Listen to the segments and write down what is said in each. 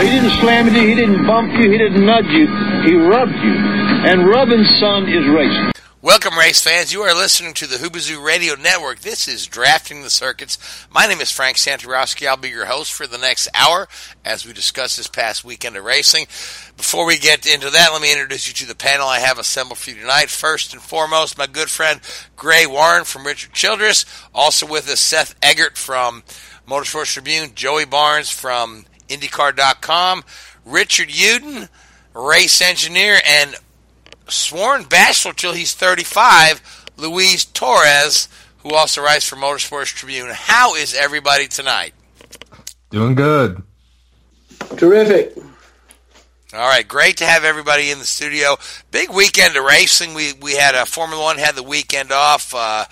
He didn't slam you, he didn't bump you, he didn't nudge you. He rubbed you. And rubbing, son, is racing. Welcome, race fans. You are listening to the Hoobazoo Radio Network. This is Drafting the Circuits. My name is Frank Santarowski. I'll be your host for the next hour as we discuss this past weekend of racing. Before we get into that, let me introduce you to the panel I have assembled for you tonight. First and foremost, my good friend Gray Warren from Richard Childress. Also with us, Seth Eggert from Motorsports Tribune, Joey Barnes from IndyCar.com, Richard Uden, race engineer, and sworn bachelor till he's 35, Luis Torres, who also writes for Motorsports Tribune. How is everybody tonight? Doing good. Terrific. All right, great to have everybody in the studio. Big weekend of racing. We we had a Formula One had the weekend off. Uh, uh,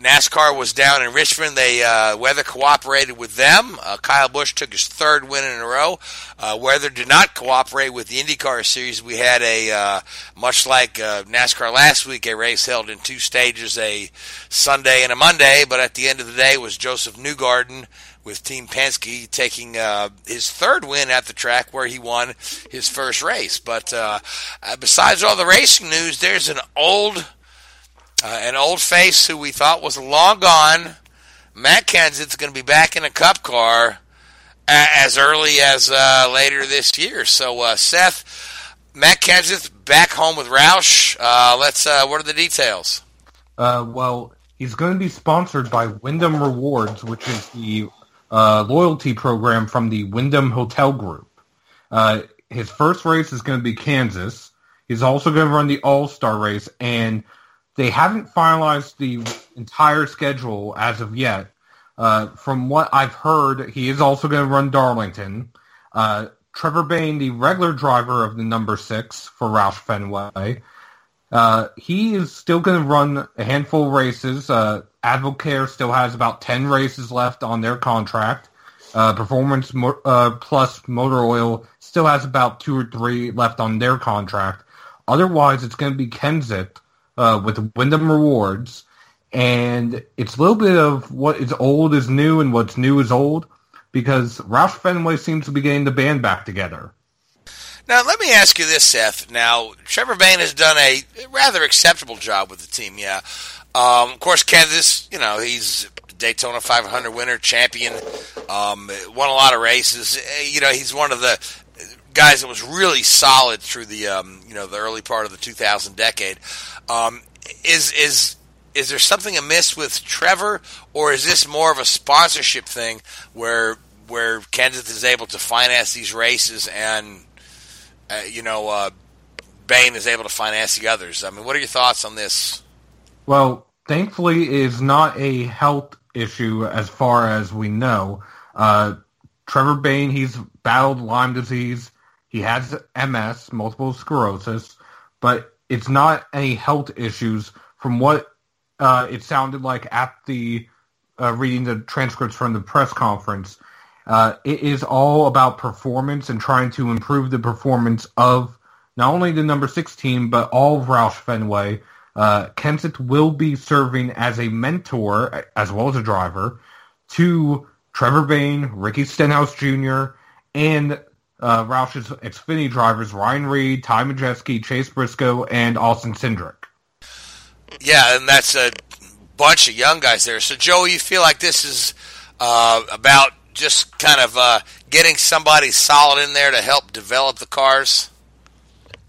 NASCAR was down in Richmond. They uh, weather cooperated with them. Uh, Kyle Busch took his third win in a row. Uh, weather did not cooperate with the IndyCar series. We had a uh, much like uh, NASCAR last week, a race held in two stages, a Sunday and a Monday. But at the end of the day, was Josef Newgarden with Team Penske taking uh, his third win at the track where he won his first race. But uh, uh, besides all the racing news, there's an old uh, an old face who we thought was long gone. Matt Kenseth's going to be back in a Cup car as early as uh, later this year. So, uh, Seth, Matt Kenseth back home with Roush. Uh, let's. Uh, what are the details? Uh, well, he's going to be sponsored by Wyndham Rewards, which is the loyalty program from the Wyndham Hotel Group. His first race is going to be Kansas. He's also going to run the All Star race, and they haven't finalized the entire schedule as of yet. Uh, from what I've heard, he is also going to run Darlington. Uh, Trevor Bayne, the regular driver of the number six for Roush Fenway, uh, he is still going to run a handful of races. Uh, Advocare still has about 10 races left on their contract. Uh, Performance Mo- uh, Plus Motor Oil still has about two or three left on their contract. Otherwise, it's going to be Kenseth uh, with the Wyndham Rewards. And it's a little bit of what is old is new and what's new is old because Roush Fenway seems to be getting the band back together. Now, let me ask you this, Seth. Now, Trevor Bayne has done a rather acceptable job with the team, yeah. Um, of course, Kenseth, you know, he's Daytona 500 winner, champion, um, won a lot of races. You know, he's one of the guys that was really solid through the, um, you know, the early part of the 2000 decade. Um, is is is there something amiss with Trevor, or is this more of a sponsorship thing where where Kenseth is able to finance these races and uh, you know uh, Bayne is able to finance the others? I mean, what are your thoughts on this? Well, thankfully, it is not a health issue as far as we know. Uh, Trevor Bayne, he's battled Lyme disease. He has MS, multiple sclerosis, but it's not any health issues from what uh, it sounded like at the uh, reading the transcripts from the press conference. Uh, it is all about performance and trying to improve the performance of not only the number six team, but all of Roush Fenway. Uh, Kenseth will be serving as a mentor as well as a driver to Trevor Bayne, Ricky Stenhouse Jr., and uh, Roush's Xfinity drivers Ryan Reed, Ty Majeski, Chase Briscoe, and Austin Cindric. Yeah, and that's a bunch of young guys there. So, Joe, you feel like this is uh, about just kind of uh, getting somebody solid in there to help develop the cars?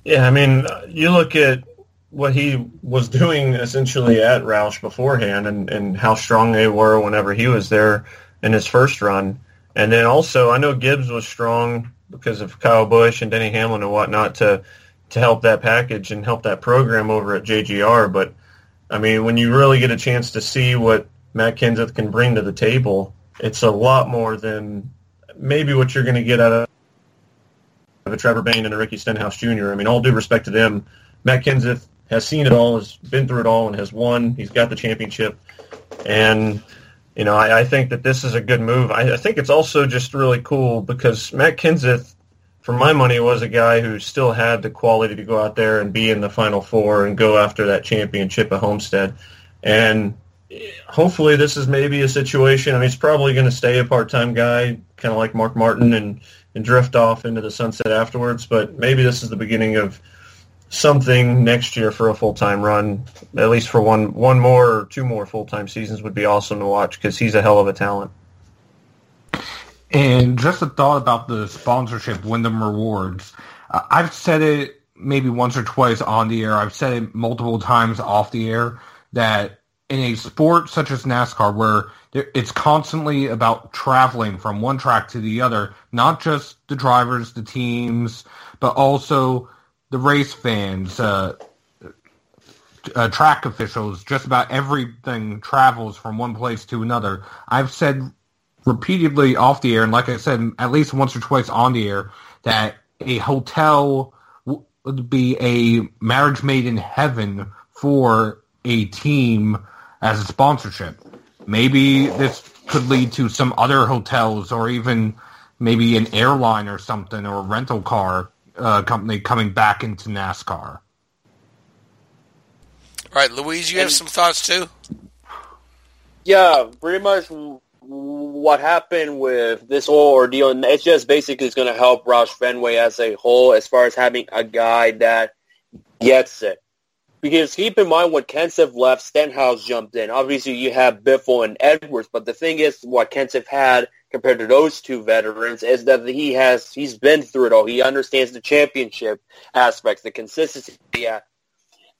Yeah, I mean, you look at what he was doing essentially at Roush beforehand and, and how strong they were whenever he was there in his first run. And then also, I know Gibbs was strong because of Kyle Busch and Denny Hamlin and whatnot to to help that package and help that program over at JGR. But I mean, when you really get a chance to see what Matt Kenseth can bring to the table, it's a lot more than maybe what you're going to get out of a Trevor Bayne and a Ricky Stenhouse Jr. I mean, all due respect to them, Matt Kenseth has seen it all, has been through it all, and has won. He's got the championship, and you know, I, I think that this is a good move. I, I think it's also just really cool because Matt Kenseth, for my money, was a guy who still had the quality to go out there and be in the Final Four and go after that championship at Homestead, and hopefully this is maybe a situation. I mean, he's probably going to stay a part-time guy, kind of like Mark Martin, and and drift off into the sunset afterwards. But maybe this is the beginning of something next year for a full-time run. At least for one one more or two more full-time seasons would be awesome to watch because he's a hell of a talent. And just a thought about the sponsorship Wyndham Rewards. I've said it maybe once or twice on the air. I've said it multiple times off the air that in a sport such as NASCAR, where it's constantly about traveling from one track to the other, not just the drivers, the teams, but also the race fans, uh, uh, track officials, just about everything travels from one place to another. I've said repeatedly off the air, and like I said, at least once or twice on the air, that a hotel would be a marriage made in heaven for a team as a sponsorship. Maybe this could lead to some other hotels or even maybe an airline or something or a rental car uh, company coming back into NASCAR. All right, Luis, you have some thoughts too? Yeah, pretty much what happened with this whole ordeal, and it's just basically is going to help Roush Fenway as a whole as far as having a guy that gets it. Because keep in mind when Kenseth left, Stenhouse jumped in. Obviously, you have Biffle and Edwards, but the thing is, what Kenseth had compared to those two veterans is that he has he's been through it all. He understands the championship aspects, the consistency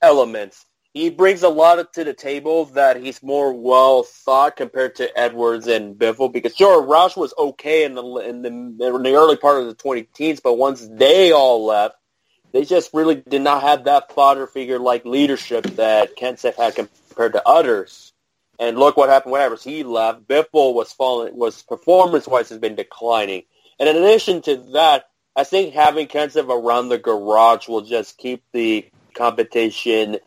elements. He brings a lot to the table that he's more well thought compared to Edwards and Biffle. Because sure, Roush was okay in the in the in the early part of the 20 teens, but once they all left they just really did not have that father figure like leadership that Kenseth had compared to others. And look what happened whenever he left. Biffle was falling was performance wise has been declining. And in addition to that, I think having Kenseth around the garage will just keep the competition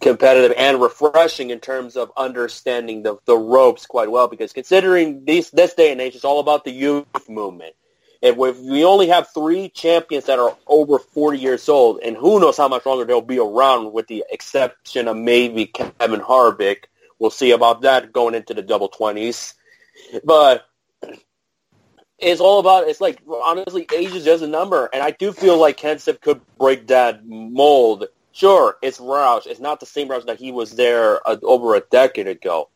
competitive and refreshing in terms of understanding the, the ropes quite well because considering these, this day and age, it's all about the youth movement. If we only have three champions that are over 40 years old, and who knows how much longer they'll be around with the exception of maybe Kevin Harvick. We'll see about that going into the double 20s. But it's all about, it's like, honestly, age is just a number. And I do feel like Kenseth could break that mold. Sure, it's Roush. It's not the same Roush that he was there uh, over a decade ago.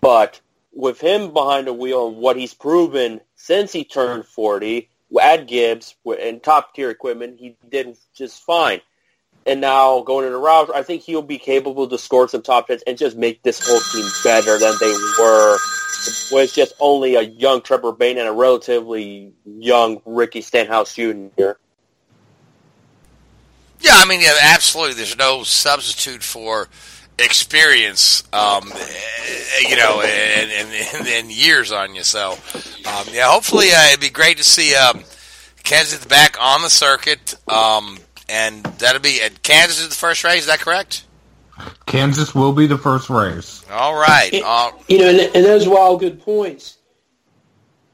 But with him behind the wheel and what he's proven since he turned 40 at Gibbs and top tier equipment, he did just fine. And now going into Roush, I think he'll be capable to score some top tens and just make this whole team better than they were with just only a young Trevor Bayne and a relatively young Ricky Stenhouse Jr. Yeah, I mean, yeah, absolutely. There's no substitute for experience, um, you know, and, and, and, years on you. So, um, yeah, hopefully uh, it'd be great to see um, Kenseth back on the circuit, um, and that'll be at Kansas is the first race. Is that correct? Kansas will be the first race. All right. It, uh, you know, and, and those were all good points.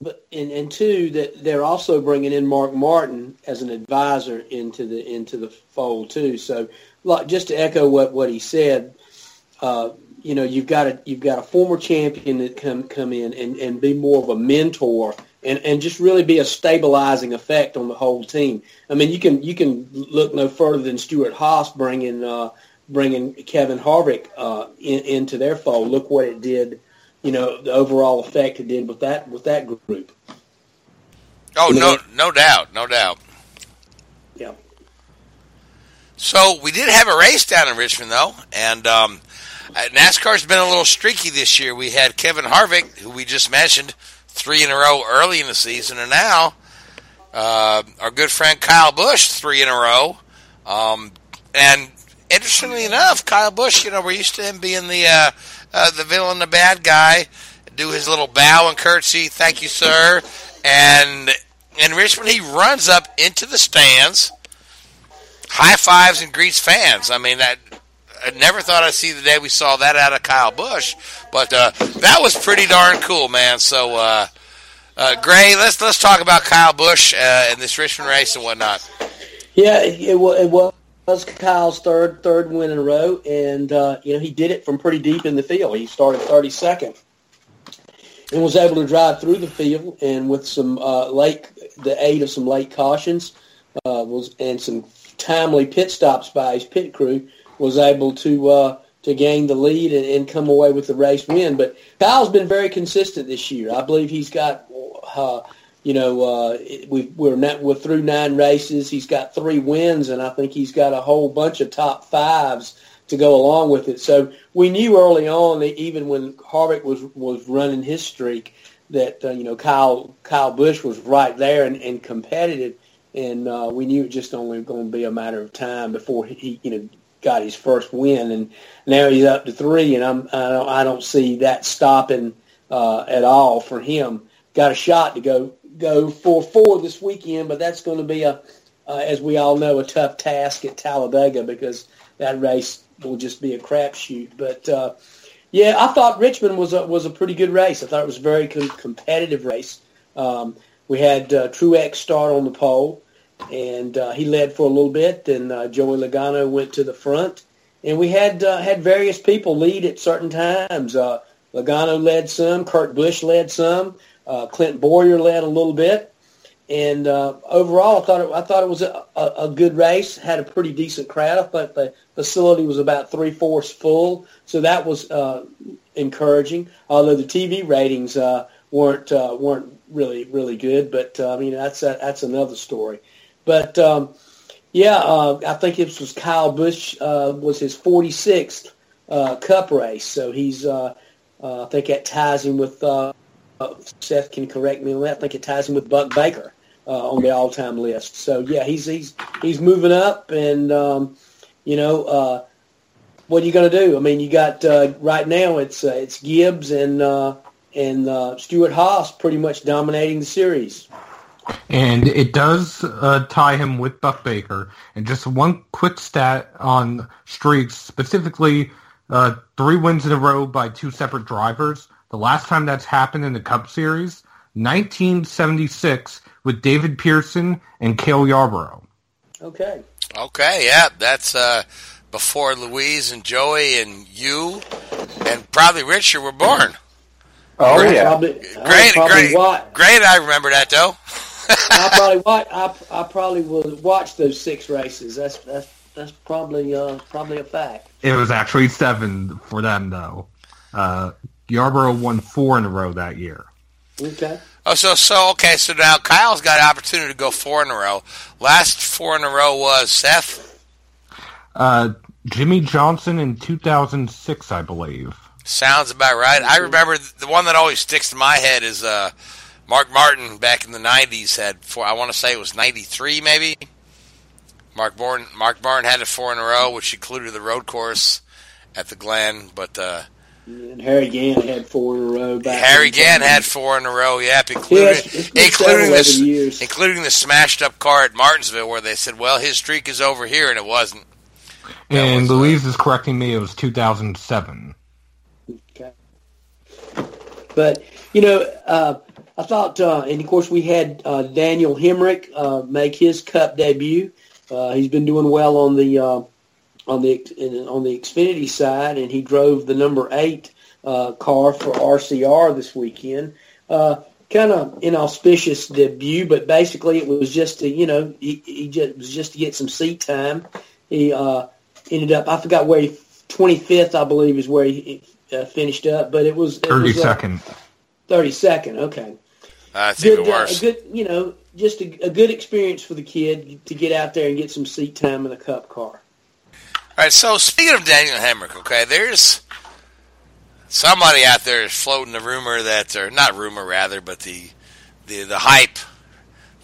but and, and two that they're also bringing in Mark Martin as an advisor into the into the fold too. So, like just to echo what what he said, uh, you know, you've got a you've got a former champion that come come in and, and be more of a mentor and, and just really be a stabilizing effect on the whole team. I mean, you can you can look no further than Stewart Haas bringing uh, bringing Kevin Harvick uh, in, into their fold. Look what it did you know the overall effect it did with that with that group. Oh you know? no, no doubt, no doubt. Yeah. So we did have a race down in Richmond though, and um, uh, NASCAR's been a little streaky this year. We had Kevin Harvick, who we just mentioned, three in a row early in the season, and now uh, our good friend Kyle Busch, three in a row. Um, and interestingly enough, Kyle Busch, you know, we're used to him being the uh, uh, the villain, the bad guy, do his little bow and curtsy, thank you, sir. And in Richmond, he runs up into the stands, high fives and greets fans. I mean, that I never thought I'd see the day we saw that out of Kyle Busch, but uh, that was pretty darn cool, man. So, uh, uh, Gray, let's let's talk about Kyle Busch uh, and this Richmond race and whatnot. Yeah, it, it was was Kyle's third third win in a row, and uh, you know he did it from pretty deep in the field. He started 32nd and was able to drive through the field, and with some uh, late the aid of some late cautions uh, was and some timely pit stops by his pit crew, was able to uh, to gain the lead and, and, come away with the race win. But Kyle's been very consistent this year. I believe he's got uh, you know, uh, we we're not, we're through nine races. He's got three wins, and I think he's got a whole bunch of top fives to go along with it. So we knew early on, even when Harvick was was running his streak, that uh, you know Kyle Kyle Busch was right there and, and competitive, and uh, we knew it just only going to be a matter of time before he you know got his first win, and now he's up to three, and I'm I don't, I don't see that stopping uh, at all for him. Got a shot to go go for four this weekend, but that's going to be a, uh, as we all know, a tough task at Talladega because that race will just be a crapshoot. But uh, yeah, I thought Richmond was a, was a pretty good race. I thought it was a very com- competitive race. Um, we had uh, Truex start on the pole, and uh, he led for a little bit. And uh, Joey Logano went to the front, and we had uh, had various people lead at certain times. Uh, Logano led some, Kurt Busch led some. Uh, Clint Bowyer led a little bit, and uh, overall, I thought it, I thought it was a, a, a, good race. Had a pretty decent crowd. I thought the facility was about three fourths full, so that was uh, encouraging. Although the TV ratings weren't weren't really really good, but I mean that's that's another story. But um, yeah, I think it was Kyle Busch was his 46th Cup race, so he's I think that ties him with uh, Seth can correct me on that. I think it ties him with Buck Baker uh, on the all-time list. So yeah, he's he's he's moving up, and um, you know, uh, what are you going to do? I mean, you got uh, right now it's uh, it's Gibbs and uh, and uh, Stewart Haas pretty much dominating the series. And it does uh, tie him with Buck Baker. And just one quick stat on streaks, specifically uh, three wins in a row by two separate drivers. The last time that's happened in the Cup Series, 1976, with David Pearson and Cale Yarborough. Okay. Okay, yeah, that's uh, before Luis and Joey and you and probably Richard were born. Oh great, yeah, probably, great, great, great. I remember that though. I probably watch, I, I probably will watch those six races. That's that's that's probably uh, probably a fact. It was actually seven for them though. Uh, Yarborough won four in a row that year. Okay. Oh, so so okay. So now Kyle's got an opportunity to go four in a row. Last four in a row was Seth. Uh, Jimmie Johnson in 2006, I believe. Sounds about right. I remember the one that always sticks to my head is uh, Mark Martin back in the 90s had four. I want to say it was 93 maybe. Mark Martin, Mark Martin had it four in a row, which included the road course at the Glen, but. Uh, and Harry Gant had four in a row. Back Harry Gant had four in a row. Yep, including yeah, it's, it's including the including the smashed up car at Martinsville, where they said, "Well, his streak is over here," and it wasn't. and was, Luis uh, is correcting me; it was 2007. Okay, but you know, uh, I thought, uh, and of course, we had uh, Daniel Hemric uh, make his Cup debut. Uh, he's been doing well on the uh, on the on the Xfinity side, and he drove the number eight uh, car for RCR this weekend. Uh, kind of inauspicious debut, but basically it was just to you know he, he just was just to get some seat time. He uh, ended up I forgot where he twenty fifth I believe is where he uh, finished up, but it was it Thirty was, uh, second. Thirty second, okay. That's Good, even uh, good, you know, just a, a good experience for the kid to get out there and get some seat time in a Cup car. All right, so speaking of Daniel Hemric, okay, there's somebody out there is floating the rumor that, or not rumor rather, but the the the hype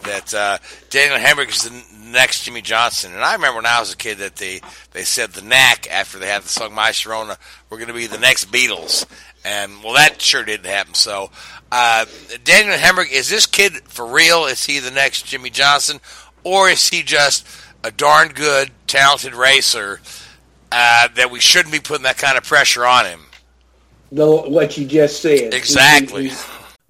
that uh, Daniel Hemric is the next Jimmie Johnson. And I remember when I was a kid that they they said the Knack after they had the song My Sharona were going to be the next Beatles, and well, that sure didn't happen. So, uh, Daniel Hemric is this kid for real? Is he the next Jimmie Johnson, or is he just a darn good, talented racer uh, that we shouldn't be putting that kind of pressure on him? The, what you just said. Exactly.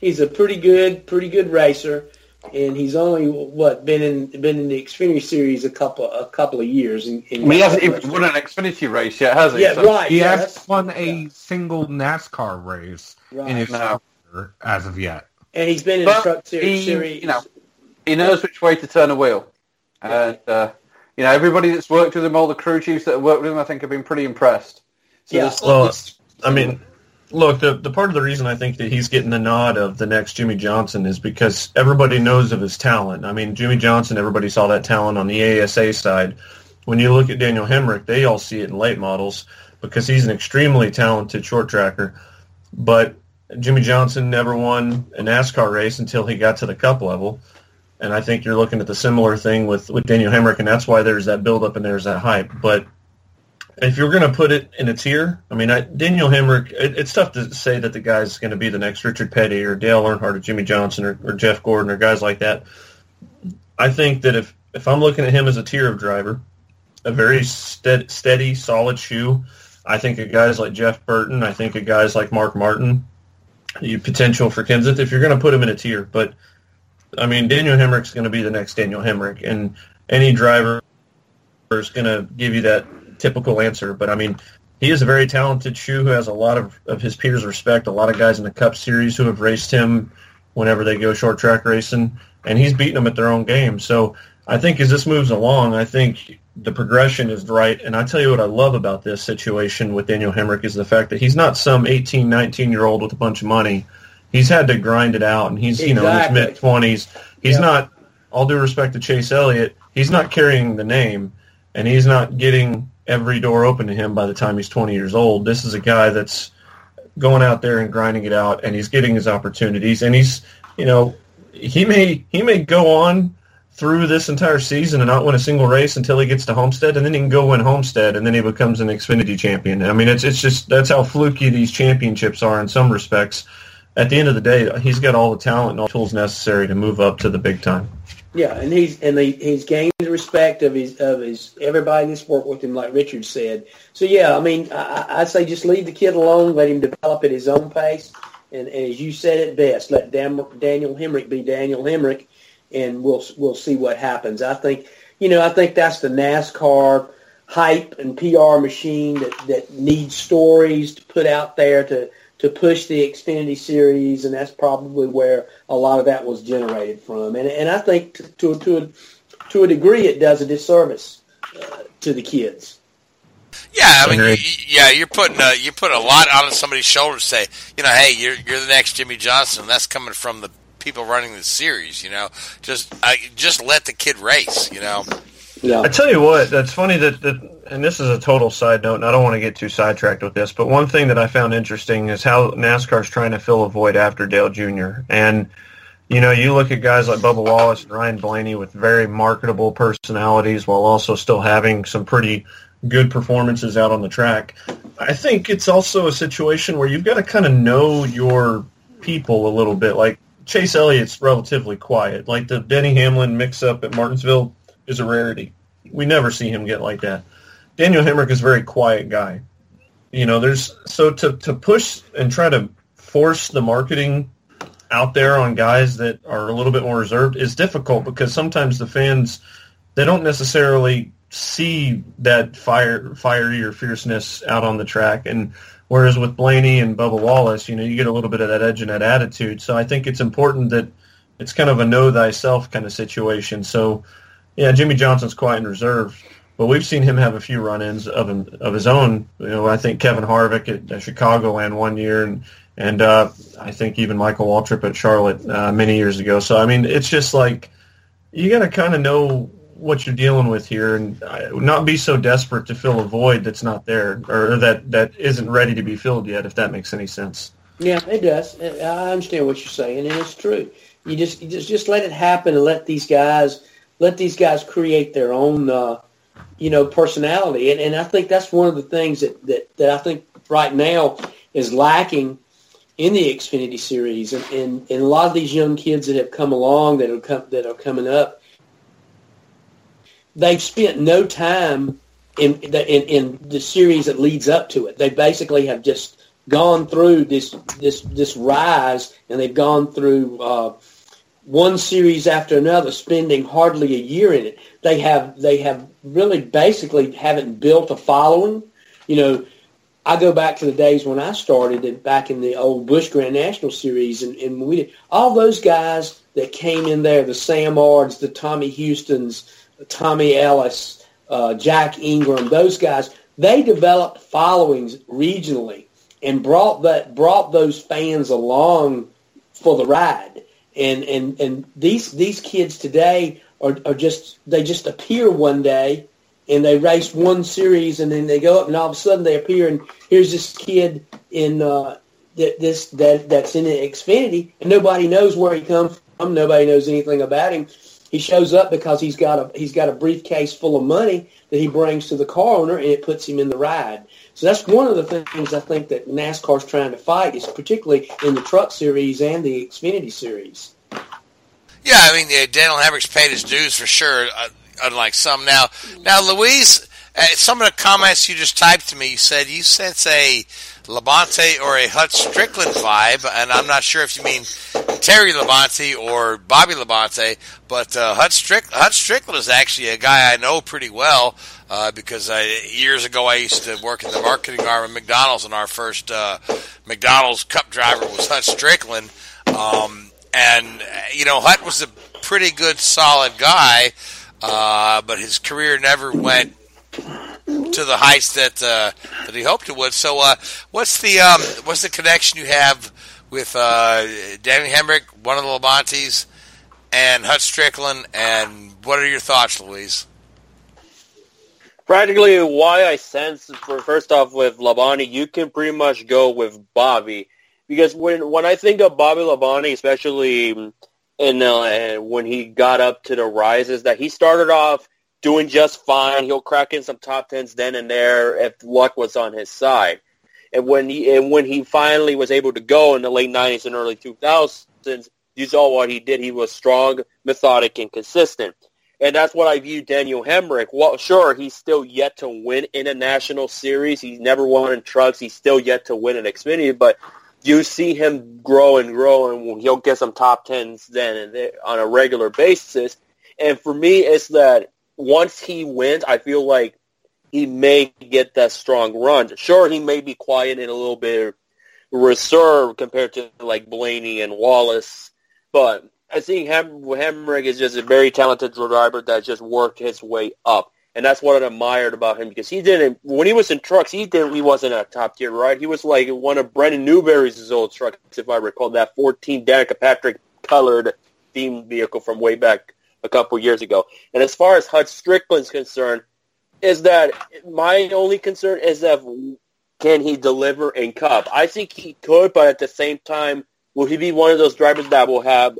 He's a pretty good, pretty good racer, and he's only what been in been in the Xfinity Series a couple a couple of years. In, in I mean, he hasn't even won an Xfinity race yet, has he? Yeah, So- right. He yeah, hasn't won a single NASCAR race Right. in his No. career as of yet. and he's been in But Truck Ser- he, Series. you know, he knows which way to turn a wheel. And, uh, you know, everybody that's worked with him, all the crew chiefs that have worked with him, I think have been pretty impressed. So Yeah. Well, I mean, look, the the part of the reason I think that he's getting the nod of the next Jimmie Johnson is because everybody knows of his talent. I mean, Jimmie Johnson, everybody saw that talent on the ASA side. When you look at Daniel Hemric, they all see it in late models because he's an extremely talented short tracker. But Jimmie Johnson never won a NASCAR race until he got to the Cup level. And I think you're looking at the similar thing with, with Daniel Hemric, and that's why there's that buildup and there's that hype. But if you're going to put it in a tier, I mean, I, Daniel Hemric, it, it's tough to say that the guy's going to be the next Richard Petty or Dale Earnhardt or Jimmie Johnson or, or Jeff Gordon or guys like that. I think that if, if I'm looking at him as a tier of driver, a very steady, steady, solid shoe, I think of guys like Jeff Burton. I think of guys like Mark Martin. You potential for Kenseth if you're going to put him in a tier, but I mean, Daniel Hemric's going to be the next Daniel Hemric, and any driver is going to give you that typical answer. But I mean, he is a very talented shoe who has a lot of, of his peers respect. A lot of guys in the Cup Series who have raced him whenever they go short track racing, and he's beating them at their own game. So I think as this moves along, I think the progression is right. And I tell you what I love about this situation with Daniel Hemric is the fact that he's not some 18, 19 year old with a bunch of money. He's had to grind it out, and he's you know in his mid twenties. He's Yeah. not. All due respect to Chase Elliott, he's not carrying the name, and he's not getting every door open to him by the time he's 20 years old. This is a guy that's going out there and grinding it out, and he's getting his opportunities, and he's you know he may he may go on through this entire season and not win a single race until he gets to Homestead, and then he can go win Homestead, and then he becomes an Xfinity champion. I mean, it's it's just that's how fluky these championships are in some respects. At the end of the day, he's got all the talent and all the tools necessary to move up to the big time. Yeah, and he's and the, he's gained the respect of his of his everybody that's worked with him, like Richard said. So yeah, I mean, I, I- I say just leave the kid alone, let him develop at his own pace, and, and as you said it best, let Dan, Daniel Hemric be Daniel Hemric, and we'll we'll see what happens. I think you know I think that's the NASCAR hype and PR machine that that needs stories to put out there to to push the Xfinity series, and that's probably where a lot of that was generated from. And and I think to to to a, to a degree, it does a disservice uh, to the kids. Yeah, I mean, you, yeah, you're putting a, you're putting a lot on somebody's shoulders. Say, you know, hey, you're you're the next Jimmie Johnson. That's coming from the people running the series. You know, just I, just let the kid race. You know. Yeah. I tell you what, that's funny that, that, and this is a total side note, and I don't want to get too sidetracked with this, but one thing that I found interesting is how NASCAR's trying to fill a void after Dale Jr. And you know, you look at guys like Bubba Wallace and Ryan Blaney with very marketable personalities while also still having some pretty good performances out on the track. I think it's also a situation where you've got to kind of know your people a little bit. Like Chase Elliott's relatively quiet. Like the Denny Hamlin mix-up at Martinsville is a rarity. We never see him get like that. Daniel Hemric is a very quiet guy. You know, there's so to to push and try to force the marketing out there on guys that are a little bit more reserved is difficult because sometimes the fans they don't necessarily see that fire fiery or fierceness out on the track and whereas with Blaney and Bubba Wallace, you know, you get a little bit of that edge and that attitude. So I think it's important that it's kind of a know thyself kind of situation. So yeah, Jimmie Johnson's quiet and reserved, but we've seen him have a few run-ins of him, of his own. You know, I think Kevin Harvick at, at Chicagoland one year, and and uh, I think even Michael Waltrip at Charlotte uh, many years ago. So I mean, it's just like you got to kind of know what you're dealing with here, and uh, not be so desperate to fill a void that's not there or that that isn't ready to be filled yet. If that makes any sense. Yeah, it does. I understand what you're saying, and it's true. You just you just just let it happen and let these guys let these guys create their own, uh, you know, personality. And, and I think that's one of the things that, that, that I think right now is lacking in the Xfinity series. And, and, and a lot of these young kids that have come along that are, come, that are coming up, they've spent no time in, in, in the series that leads up to it. They basically have just gone through this this this rise, and they've gone through uh, one series after another, spending hardly a year in it. They have they have really basically haven't built a following. You know, I go back to the days when I started back in the old Busch Grand National Series, and, and we did all those guys that came in there, the Sam Ards, the Tommy Houston's, Tommy Ellis, uh, Jack Ingram, those guys, they developed followings regionally and brought that brought those fans along for the ride and and and these these kids today are, are just they just appear one day and they race one series and then they go up and all of a sudden they appear and here's this kid in uh, that this that that's in Xfinity and nobody knows where he comes from. Nobody knows anything about him. He shows up because he's got a he's got a briefcase full of money that he brings to the car owner and it puts him in the ride. So that's one of the things I think that NASCAR's trying to fight is particularly in the Truck Series and the Xfinity Series. Yeah, I mean, uh, Daniel Hemric's paid his dues for sure, uh, unlike some. Now, now, Luis, uh, some of the comments you just typed to me, you said you sense a Labonte or a Hut Stricklin vibe, and I'm not sure if you mean Terry Labonte or Bobby Labonte, but uh, Hut, Strick- Hut Stricklin is actually a guy I know pretty well uh, because I, years ago I used to work in the marketing arm of McDonald's, and our first uh, McDonald's Cup driver was Hut Stricklin. Um, and you know, Hut was a pretty good, solid guy, uh, but his career never went to the heights that uh, that he hoped it would. So, uh, what's the um, what's the connection you have with uh, Danny Hemric, one of the Labontes, and Hut Stricklin, and what are your thoughts, Luis? Practically, why I sense for first off with Labonte, you can pretty much go with Bobby because when when I think of Bobby Labonte, especially in uh, when he got up to the rises, that he started off doing just fine. He'll crack in some top tens then and there if luck was on his side. And when he and when he finally was able to go in the late '90s and early 2000s, you saw what he did. He was strong, methodic, and consistent. And that's what I view Daniel Hemric. Well, sure, he's still yet to win in a national series. He's never won in trucks. He's still yet to win in Xfinity. But you see him grow and grow, and he'll get some top tens then and there on a regular basis. And for me, it's that once he wins, I feel like he may get that strong run. Sure, he may be quiet in a little bit reserved compared to like Blaney and Wallace. But I think Hem- Hemric is just a very talented driver that just worked his way up. And that's what I admired about him because he didn't when he was in trucks he didn't he wasn't a top tier right? He was like one of Brennan Newberry's old trucks if I recall that 14 Danica Patrick colored theme vehicle from way back a couple years ago. And as far as Hut Stricklin's concerned is that my only concern is that can he deliver in Cup I think he could but at the same time will he be one of those drivers that will have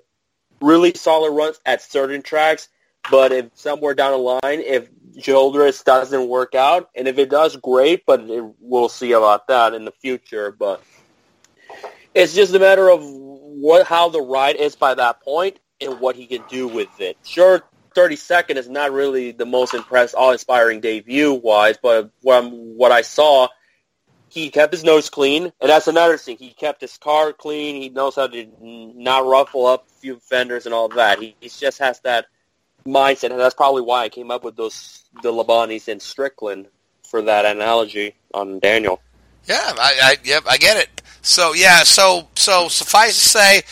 really solid runs at certain tracks but if somewhere down the line, if Childress doesn't work out, and if it does, great. But it, we'll see about that in the future. But it's just a matter of what how the ride is by that point and what he can do with it. Sure, 32nd is not really the most impressed, awe-inspiring debut wise, but from what I saw, he kept his nose clean, and that's another thing. He kept his car clean. He knows how to not ruffle up a few fenders and all that. He, he just has that mindset, and that's probably why I came up with those the Labanis and Stricklin for that analogy on Daniel. Yeah, I, I yep, I get it. So yeah, so so suffice to say,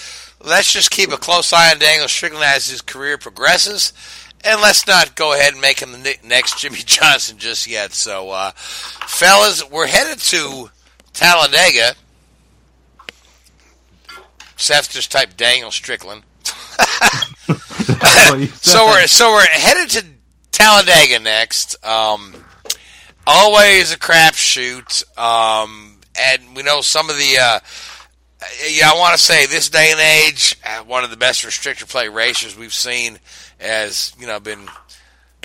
let's just keep a close eye on Daniel Strickland as his career progresses, and let's not go ahead and make him the next Jimmie Johnson just yet. So, uh, fellas, we're headed to Talladega. Seth just typed Daniel Strickland. so we're so we're headed to Talladega next. Um, always a crapshoot, um, and we know some of the. Uh, yeah, I want to say this day and age, uh, one of the best restrictor plate racers we've seen has you know been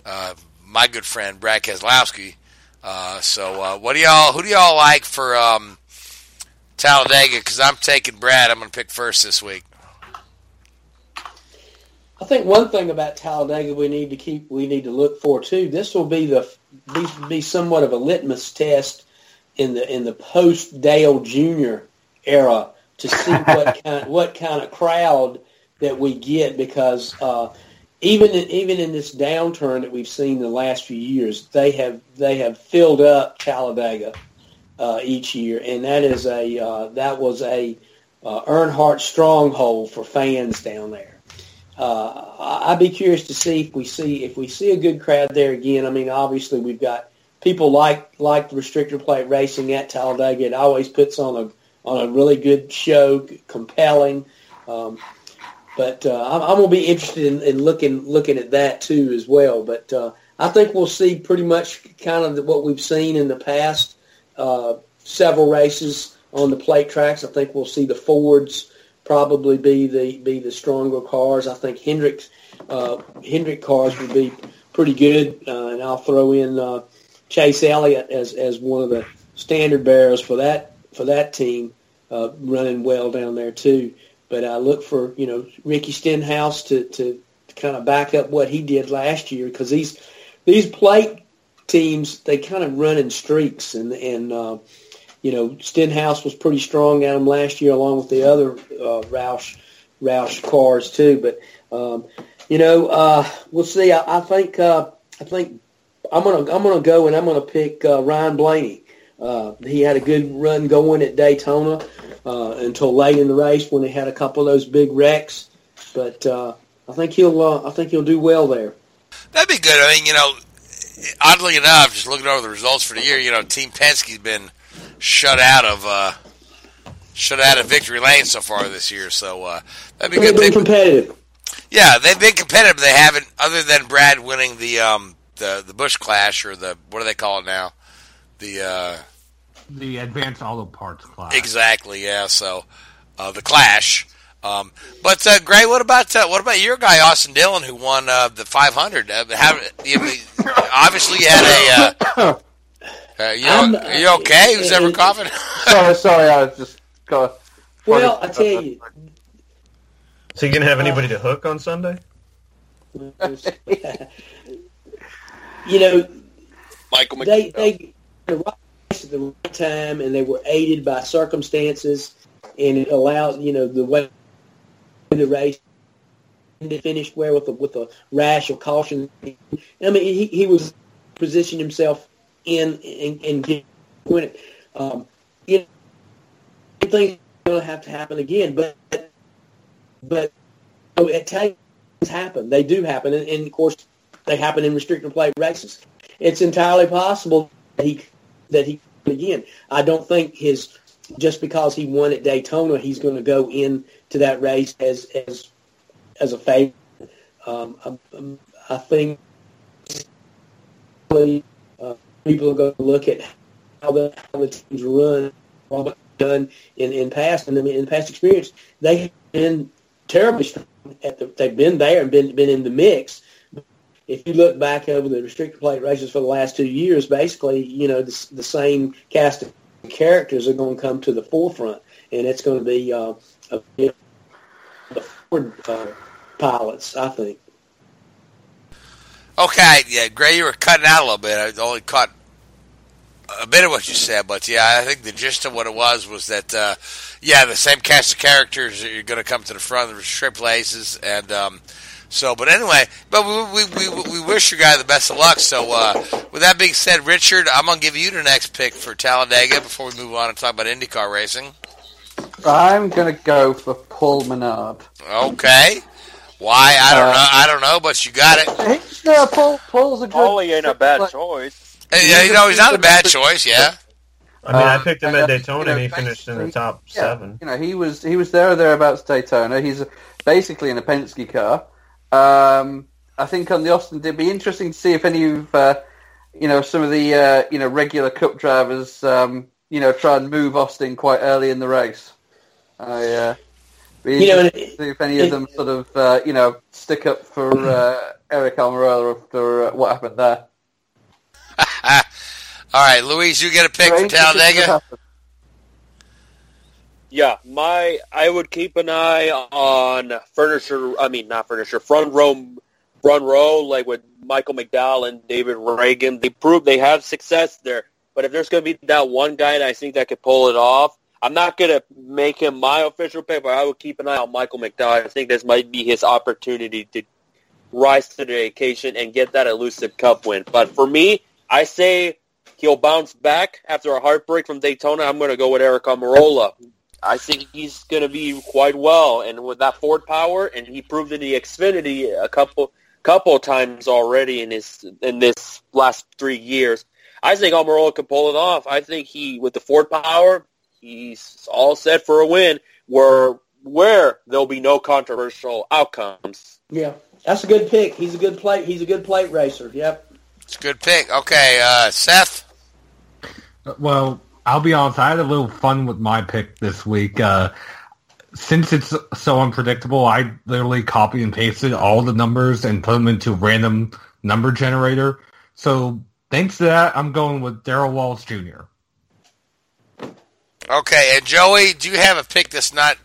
uh, my good friend Brad Keselowski. Uh, so, uh, what do y'all? Who do y'all like for um, Talladega? Because I'm taking Brad. I'm going to pick first this week. I think one thing about Talladega we need to keep we need to look for too. This will be the be, be somewhat of a litmus test in the in the post Dale Jr. era to see what kind what kind of crowd that we get because uh, even in, even in this downturn that we've seen the last few years, they have they have filled up Talladega uh, each year, and that is a uh, that was a uh, Earnhardt stronghold for fans down there uh, I'd be curious to see if we see if we see a good crowd there again. I mean, obviously we've got people like like the restrictor plate racing at Talladega. It always puts on a on a really good show, compelling. Um, but uh, I'm, I'm going to be interested in, in, looking looking at that too as well. But uh, I think we'll see pretty much kind of what we've seen in the past uh, several races on the plate tracks. I think we'll see the Fords probably be the be the stronger cars. I think Hendrick's uh, Hendrick cars would be pretty good, uh, and I'll throw in uh, Chase Elliott as as one of the standard bearers for that for that team, uh, running well down there too. But I look for you know Ricky Stenhouse to to, kind of back up what he did last year because these these plate teams they kind of run in streaks and and uh, you know, Stenhouse was pretty strong at them last year, along with the other uh, Roush Roush cars too. But um, you know, uh, we'll see. I, I think uh, I think I'm gonna I'm gonna go and I'm gonna pick uh, Ryan Blaney. Uh, he had a good run going at Daytona uh, until late in the race when he had a couple of those big wrecks. But uh, I think he'll uh, I think he'll do well there. That'd be good. I mean, you know, oddly enough, just looking over the results for the year, you know, Team Penske's been shut out of uh, shut out of victory lane so far this year. So uh, that'd be good. They've been competitive. Yeah, they've been competitive. They haven't, other than Brad winning the um, the the Busch Clash or the what do they call it now? The uh, the Advanced Auto Parts Clash. Exactly. Yeah. So uh, the Clash. Um, but uh, Gray, what about uh, what about your guy Austin Dillon who won uh, the 500? Uh, have, you, obviously, you had a uh, uh, you, are you okay? Who's ever coughing? sorry, sorry, I was just got. Well, I tell you. So you gonna have anybody to hook on Sunday? you know, Michael they they the right place at the right time, and they were aided by circumstances, and it allowed you know the way the race finished where with a with a rash of caution. I mean, he he was positioned himself in and, and win it. Um, you thing's going to have to happen again. But but oh, at times happen. They do happen, and, and of course they happen in restricted plate races. It's entirely possible that he that he again. I don't think his just because he won at Daytona, he's going to go into that race as as as a favorite. Um, I, I think uh, people are going to look at how the, how the teams run, what they've done in in past and in past experience. They have been terribly strong. At the, they've been there and been been in the mix. If you look back over the restrictor plate races for the last two years, basically, you know, the, the same cast of characters are going to come to the forefront, and it's going to be uh, a, the Ford uh, pilots, I think. Okay, yeah, Gray, you were cutting out a little bit. I only caught a bit of what you said, but yeah, I think the gist of what it was was that, uh, yeah, the same cast of characters are going to come to the front of the strip places, and um, so. But anyway, but we, we, we, we wish your guy the best of luck. So, uh, with that being said, Richard, I'm going to give you the next pick for Talladega before we move on and talk about IndyCar racing. I'm going to go for Paul Menard. Okay. Why? I don't uh, know. I don't know, but you got it. Yeah, Paul. Paul's a good. Paulie ain't a bad like, choice. Yeah, you know, he's not a bad choice. Yeah. I mean, I uh, picked him at Daytona, and he finished in the top yeah, seven. You know, he was he was there or thereabouts Daytona. He's basically in a Penske car. Um, I think on the Austin, it'd be interesting to see if any of uh, you know some of the uh, you know regular Cup drivers um, you know try and move Austin quite early in the race. I uh, be you know, see if any of them sort of uh, you know stick up for uh, Aric Almirola after uh, what happened there. All right, Luis, you get a pick for Talladega. Yeah, my I would keep an eye on furniture. I mean, not furniture. Front row, front row, like with Michael McDowell and David Ragan. They prove they have success there. But if there's going to be that one guy that I think that could pull it off, I'm not going to make him my official pick, but I would keep an eye on Michael McDowell. I think this might be his opportunity to rise to the occasion and get that elusive cup win. But for me, I say he'll bounce back after a heartbreak from Daytona. I'm going to go with Aric Almirola. I think he's going to be quite well, and with that Ford power, and he proved in the Xfinity a couple couple times already in his in this last three years. I think Almirola can pull it off. I think he, with the Ford power, he's all set for a win. Where where there'll be no controversial outcomes. Yeah, that's a good pick. He's a good plate. He's a good plate racer. Yep. It's a good pick. Okay, uh, Seth. Well, I'll be honest. I had a little fun with my pick this week. Uh, since it's so unpredictable, I literally copy and pasted all the numbers and put them into a random number generator. So thanks to that, I'm going with Darrell Wallace Jr. Okay, and Joey, do you have a pick that's not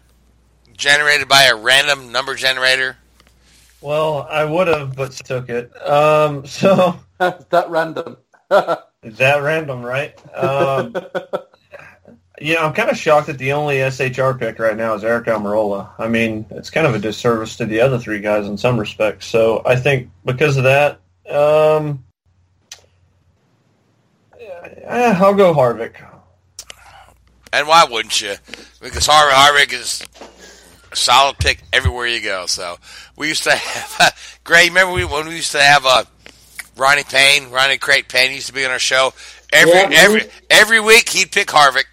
generated by a random number generator? Well, I would have, but took it. Um, so that random. that random, right? Um, yeah, I'm kind of shocked that the only SHR pick right now is Aric Almirola. I mean, it's kind of a disservice to the other three guys in some respects. So I think because of that, um, yeah, I'll go Harvick. And why wouldn't you? Because Harvick, Harvick is a solid pick everywhere you go. So we used to have, Gray, remember we, when we used to have a uh, Ronnie Payne, Ronnie Crate Payne used to be on our show. Every yeah, every every week he'd pick Harvick,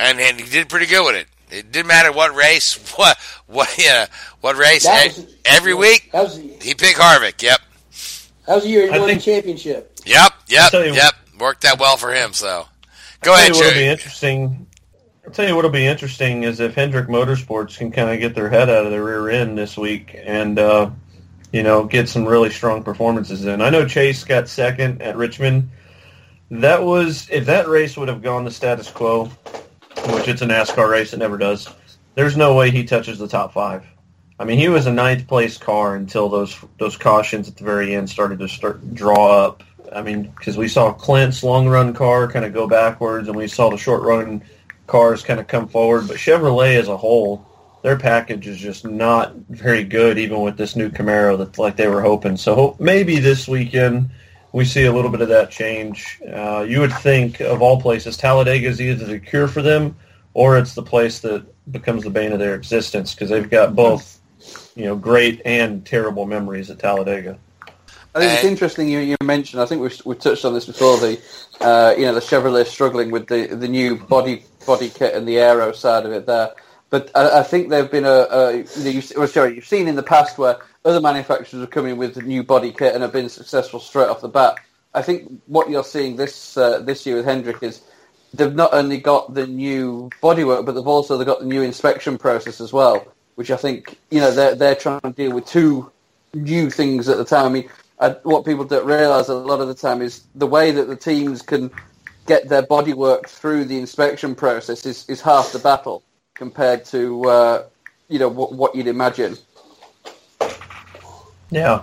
and and he did pretty good with it. It didn't matter what race, what what yeah, what race. Was, every week was, he picked Harvick. Yep. That was the year he won think, the championship. Yep, yep, yep. Worked that well for him. So go I'll ahead. What'll be interesting. I'll tell you what'll be interesting is if Hendrick Motorsports can kind of get their head out of the rear end this week and. uh you know, get some really strong performances in. I know Chase got second at Richmond. That was if that race would have gone the status quo, which it's a NASCAR race, it never does. There's no way he touches the top five. I mean, he was a ninth place car until those those cautions at the very end started to start draw up. I mean, because we saw Clint's long run car kind of go backwards, and we saw the short run cars kind of come forward. But Chevrolet as a whole their package is just not very good, even with this new Camaro that like they were hoping. So maybe this weekend we see a little bit of that change. Uh, you would think, of all places, Talladega is either the cure for them or it's the place that becomes the bane of their existence because they've got both, you know, great and terrible memories at Talladega. I think it's interesting you, you mentioned. I think we've, we've touched on this before. The uh, you know the Chevrolet struggling with the, the new body body kit and the aero side of it there. But I, I think there've been a, a you know, you've, well, sorry you've seen in the past where other manufacturers have come in with a new body kit and have been successful straight off the bat. I think what you're seeing this uh, this year with Hendrick is they've not only got the new bodywork, but they've also got the new inspection process as well, which I think you know they're they're trying to deal with two new things at the time. I mean, I, what people don't realise a lot of the time is the way that the teams can get their bodywork through the inspection process is, is half the battle compared to uh, you know what, what you'd imagine. Yeah,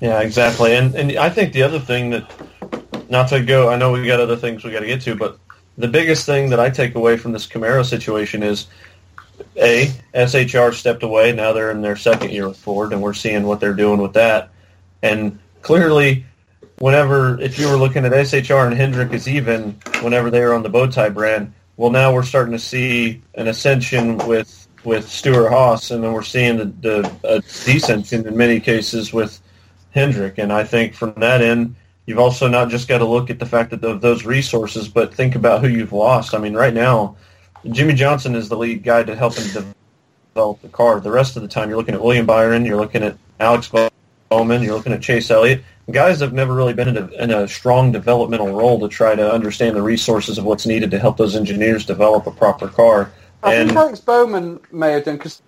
yeah, exactly. And and I think the other thing that, not to go, I know we got other things we got to get to, but the biggest thing that I take away from this Camaro situation is, a SHR stepped away. Now they're in their second year with Ford, and we're seeing what they're doing with that. And clearly, whenever if you were looking at SHR and Hendrick is even, whenever they were on the Bowtie brand, well, now we're starting to see an ascension with with Stewart Haas, and then we're seeing the, the a descension in many cases with Hendrick. And I think from that end, you've also not just got to look at the fact that of those resources, but think about who you've lost. I mean, right now, Jimmie Johnson is the lead guy to help him develop the car. The rest of the time, you're looking at William Byron, you're looking at Alex Bowman, you're looking at Chase Elliott. Guys have never really been in a, in a strong developmental role to try to understand the resources of what's needed to help those engineers develop a proper car. I and think Alex Bowman may have done because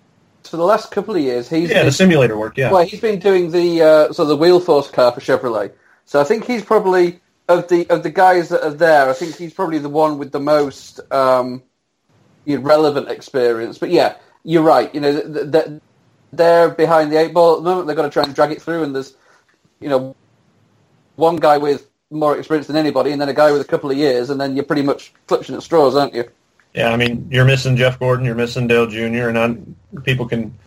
for the last couple of years he's yeah, been, the simulator work. Yeah, well he's been doing the uh, so the wheel force car for Chevrolet. So I think he's probably of the of the guys that are there. I think he's probably the one with the most um, relevant experience. But yeah, you're right. You know, th- th- they're behind the eight ball at the moment. They've got to try and drag it through, and there's you know one guy with more experience than anybody, and then a guy with a couple of years, and then you're pretty much clutching at straws, aren't you? Yeah, I mean, you're missing Jeff Gordon, you're missing Dale Jr., and I, people can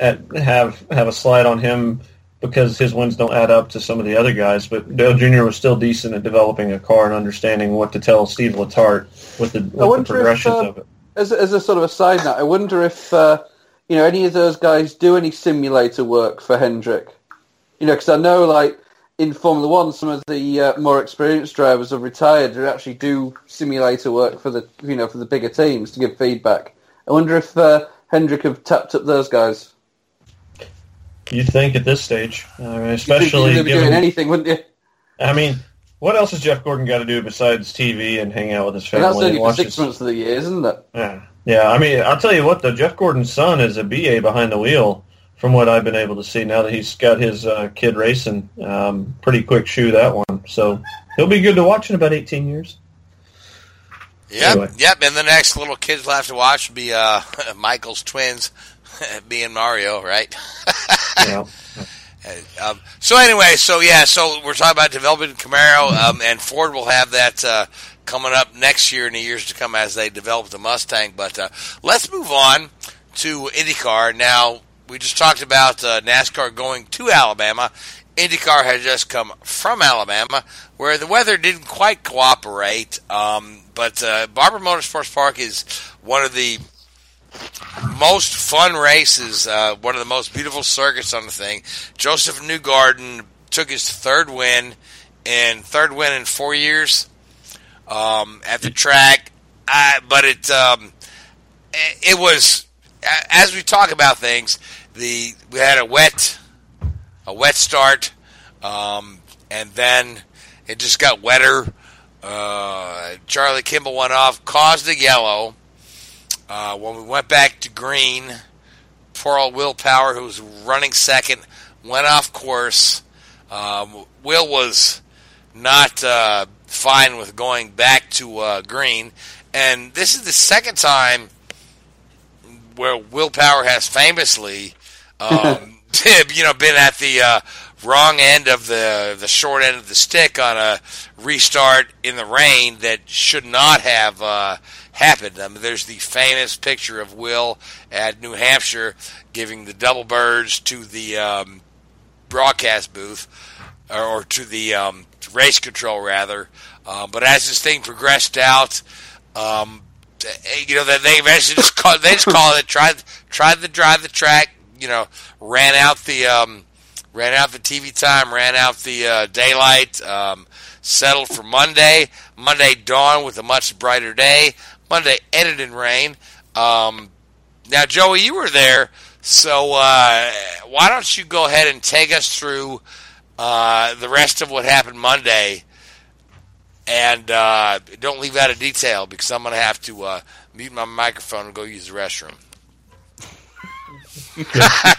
uh, have have a slide on him because his wins don't add up to some of the other guys. But Dale Jr. was still decent at developing a car and understanding what to tell Steve Letarte with the, with the wonder if, uh, of it. As, a- as a sort of a side note, I wonder if uh, you know any of those guys do any simulator work for Hendrick. You know, because I know like in Formula One, some of the uh, more experienced drivers have retired who actually do simulator work for the you know for the bigger teams to give feedback. I wonder if uh, Hendrick have tapped up those guys. You'd think at this stage, I mean, You'd think especially be given, doing anything, wouldn't you? I mean, what else has Jeff Gordon got to do besides TV and hang out with his And that's family only and for six his months of the year, isn't it? Yeah, yeah. I mean, I'll tell you what, though. Jeff Gordon's son is a BA behind the wheel, from what I've been able to see. Now that he's got his uh, kid racing, um, pretty quick shoe that one. So he'll be good to watch in about eighteen years. Yep, Anyway. yep. And the next little kids we'll have to watch will be uh, Michael's twins, me and Mario, right? Yeah. Um, so anyway, so yeah, so we're talking about developing Camaro, um, and Ford will have that uh, coming up next year and the years to come as they develop the Mustang. But uh, let's move on to IndyCar. Now we just talked about uh, NASCAR going to Alabama. IndyCar had just come from Alabama, where the weather didn't quite cooperate. Um, but uh, Barber Motorsports Park is one of the most fun races, uh, one of the most beautiful circuits on the thing. Josef Newgarden took his third win, and third win in four years um, at the track. I, but it um, it was as we talk about things. The we had a wet a wet start, um, and then it just got wetter. Uh, Charlie Kimball went off, caused a yellow. Uh, when we went back to green, poor old Will Power, who was running second, went off course. Um, Will was not uh, fine with going back to uh, green, and this is the second time where Will Power has famously, um, you know, been at the uh, wrong end of the the short end of the stick on a restart in the rain that should not have uh, happened. I mean, there's the famous picture of Will at New Hampshire giving the double birds to the um, broadcast booth or, or to the um, race control rather. Uh, but as this thing progressed out, um, you know, they eventually just call they just call it tried tried to drive the track. You know, ran out the um, ran out the TV time, ran out the uh, daylight. Um, settled for Monday. Monday dawned with a much brighter day. Monday ended in rain. Um, now, Joey, you were there, so uh, why don't you go ahead and take us through uh, the rest of what happened Monday? And uh, don't leave out a detail because I'm going to have to uh, mute my microphone and go use the restroom.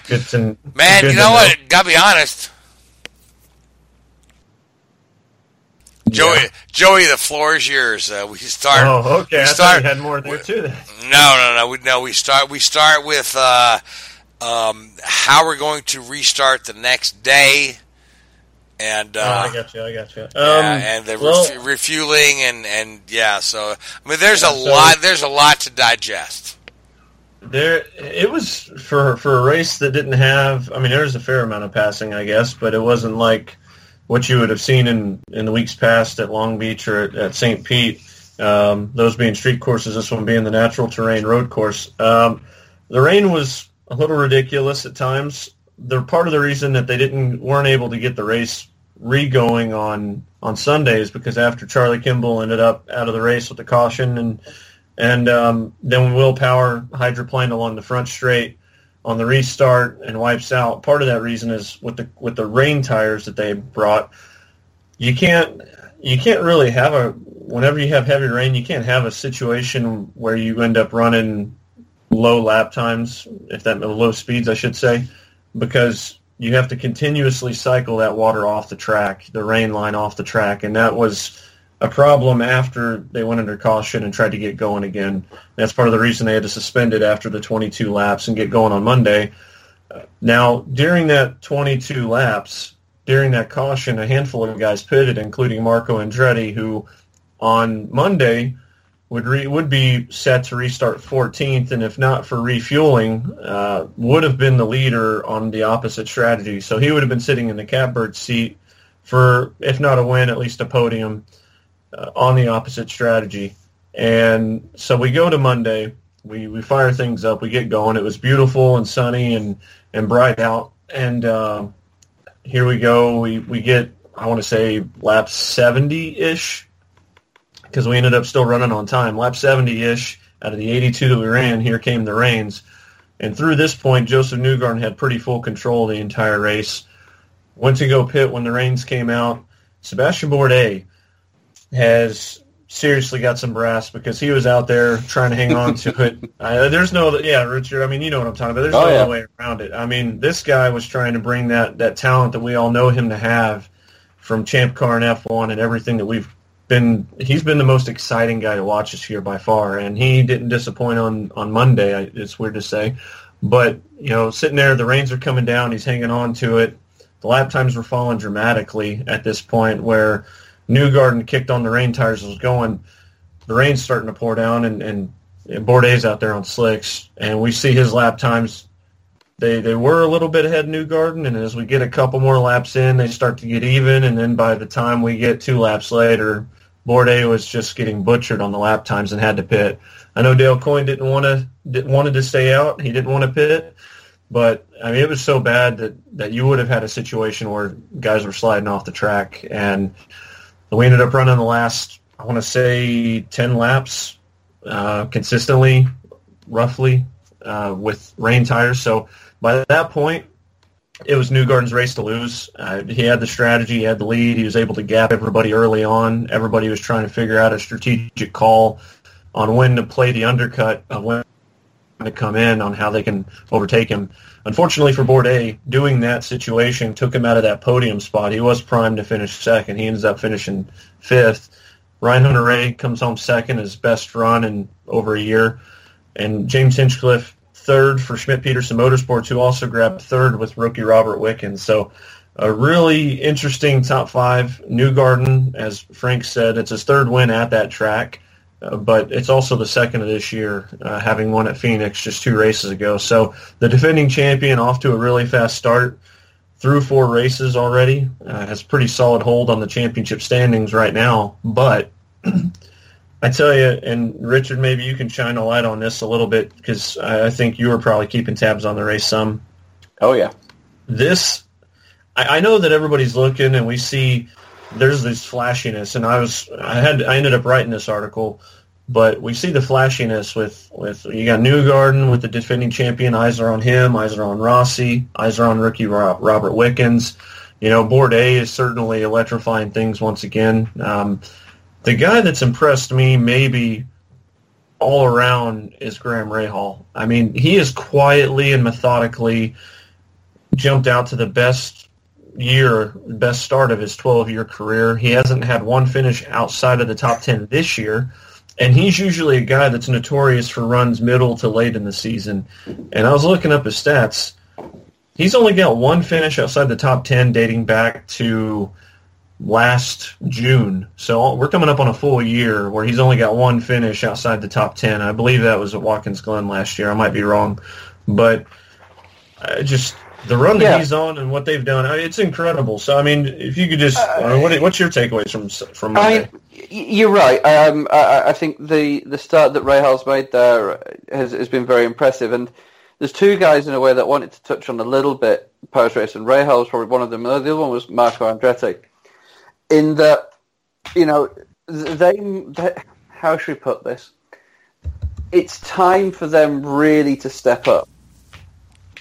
Good, good Man, good you to know what? Gotta be honest. Joey, Joey, the floor is yours. Uh, we start. Oh, okay. We I start. thought you had more there too. Then. No, no, no. We no. We start. We start with uh, um, how we're going to restart the next day, and uh, oh, I got you. I got you. Um, yeah, and the well, refu- refueling and and yeah. So I mean, there's a so- lot. There's a lot to digest. There, it was for for a race that didn't have. I mean, there was a fair amount of passing, I guess, but it wasn't like what you would have seen in in the weeks past at Long Beach or at, at St. Pete. Um, those being street courses, this one being the natural terrain road course. Um, the rain was a little ridiculous at times. They're part of the reason that they didn't weren't able to get the race re-going on on Sundays because after Charlie Kimball ended up out of the race with the caution and and um, then Will Power hydroplaned along the front straight on the restart and wipes out. Part of that reason is with the with the rain tires that they brought. You can't you can't really have a whenever you have heavy rain, you can't have a situation where you end up running low lap times, if that low speeds, I should say, because you have to continuously cycle that water off the track, the rain line off the track, and that was a problem after they went under caution and tried to get going again. That's part of the reason they had to suspend it after the 22 laps and get going on Monday. Uh, Now, during that 22 laps, during that caution, a handful of guys pitted, including Marco Andretti, who on Monday would re- would be set to restart 14th, and if not for refueling, uh, would have been the leader on the opposite strategy. So he would have been sitting in the catbird seat for, if not a win, at least a podium uh, on the opposite strategy. And so we go to Monday. We we fire things up. We get going. It was beautiful and sunny and and bright out. And uh, here we go. We we get I want to say lap 70 ish because we ended up still running on time. Lap 70 ish out of the 82 that we ran. Here came the rains. And through this point, Josef Newgarden had pretty full control of the entire race. Went to go pit when the rains came out. Sebastian Bourdais has seriously got some brass because he was out there trying to hang on to it. Uh, there's no, yeah, Richard. I mean, you know what I'm talking about. There's Oh, no yeah. other way around it. I mean, this guy was trying to bring that that talent that we all know him to have from Champ Car and F1 and everything that we've been. He's been the most exciting guy to watch this year by far, and he didn't disappoint on on Monday. It's weird to say, but you know, sitting there, the rains are coming down. He's hanging on to it. The lap times were falling dramatically at this point, where Newgarden kicked on the rain tires was going. The rain's starting to pour down, and and, and Bourdais out there on slicks, and we see his lap times. They they were a little bit ahead of Newgarden, and as we get a couple more laps in, they start to get even, and then by the time we get two laps later, Bourdais was just getting butchered on the lap times and had to pit. I know Dale Coyne didn't want to didn't wanted to stay out. He didn't want to pit, but I mean it was so bad that that you would have had a situation where guys were sliding off the track, and we ended up running the last I want to say ten laps uh, consistently, roughly uh, with rain tires. So by that point, it was Newgarden's race to lose. Uh, he had the strategy, he had the lead, he was able to gap everybody early on. Everybody was trying to figure out a strategic call on when to play the undercut, of when to come in, on how they can overtake him. Unfortunately for Bourdais, doing that situation took him out of that podium spot. He was primed to finish second. He ends up finishing fifth. Ryan Hunter-Reay comes home second, his best run in over a year. And James Hinchcliffe third for Schmidt Peterson Motorsports, who also grabbed third with rookie Robert Wickens. So a really interesting top five. Newgarden, as Frank said, it's his third win at that track, uh, but it's also the second of this year, uh, having won at Phoenix just two races ago. So the defending champion off to a really fast start through four races already, uh, has pretty solid hold on the championship standings right now, but I tell you, and Richard, maybe you can shine a light on this a little bit because I think you were probably keeping tabs on the race some. Oh yeah. This, I, I know that everybody's looking, and we see there's this flashiness, and I was I had I ended up writing this article, but we see the flashiness with with you got Newgarden with the defending champion. Eyes are on him. Eyes are on Rossi. Eyes are on rookie Rob, Robert Wickens. You know, Bourdais is certainly electrifying things once again. Um, the guy that's impressed me maybe all around is Graham Rahal. I mean, he has quietly and methodically jumped out to the best year, best start of his 12-year career. He hasn't had one finish outside of the top 10 this year, and he's usually a guy that's notorious for runs middle to late in the season. And I was looking up his stats. He's only got one finish outside the top 10 dating back to last June. So we're coming up on a full year where he's only got one finish outside the top 10. I believe that was at Watkins Glen last year. I might be wrong. But uh, just the run that Yeah. he's on and what they've done, I mean, it's incredible. So, I mean, if you could just, uh, what, what's your takeaways from from I Monday? you're right. Um, I, I think the, the start that Rahal's made there has, has been very impressive. And there's two guys in a way that wanted to touch on a little bit post race, and Rahal was probably one of them. The other one was Marco Andretti. In that, you know, they, they how should we put this? It's time for them really to step up.